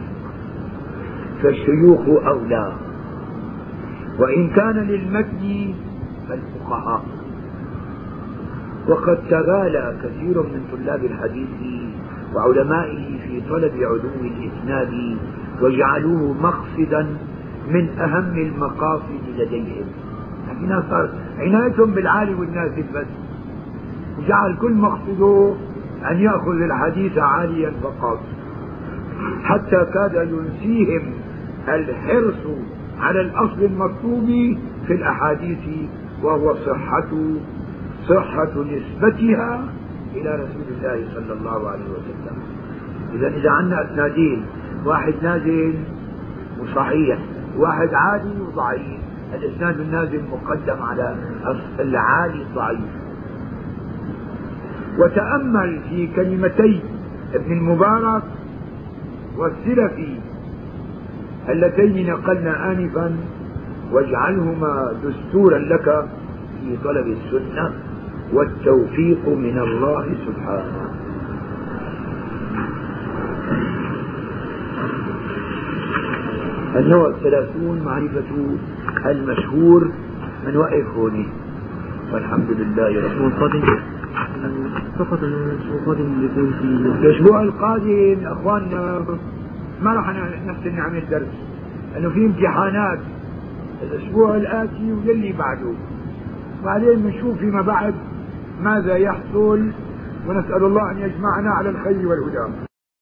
فالشيوخ أولى. وإن كان للمتن فالفقهاء. وقد تغالى كثير من طلاب الحديث وعلمائه في طلب علو الإسناد وجعلوه مقصدا من أهم المقاصد لديهم. لكن صار عنايتهم بالعالي والنازل بس وجعل كل مقصده أن يأخذ الحديث عاليا فقط. حتى كاد ينسيهم الحرص على الأصل المطلوب في الأحاديث وهو صحة صحة نسبتها إلى رسول الله صلى الله عليه وسلم. إذا إذا عندنا إسنادين واحد نازل وصحيح واحد عالي وضعيف. الإسناد النازل مقدم على العالي الضعيف. وتأمل في كلمتي ابن المبارك والسلفي اللتين نقلنا آنفا واجعلهما دستورا لك في طلب السنة والتوفيق من الله سبحانه. النوع الثلاثون معرفة المشهور من وقف هوني والحمد لله رب القادم فقط الأسبوع القادم الأسبوع القادم أخواننا. ما راح نحسن نعمل درس لأنه في امتحانات. الأسبوع الآتي واللي بعده. بعدين بنشوف فيما بعد ماذا يحصل. ونسأل الله أن يجمعنا على الخير والهدى.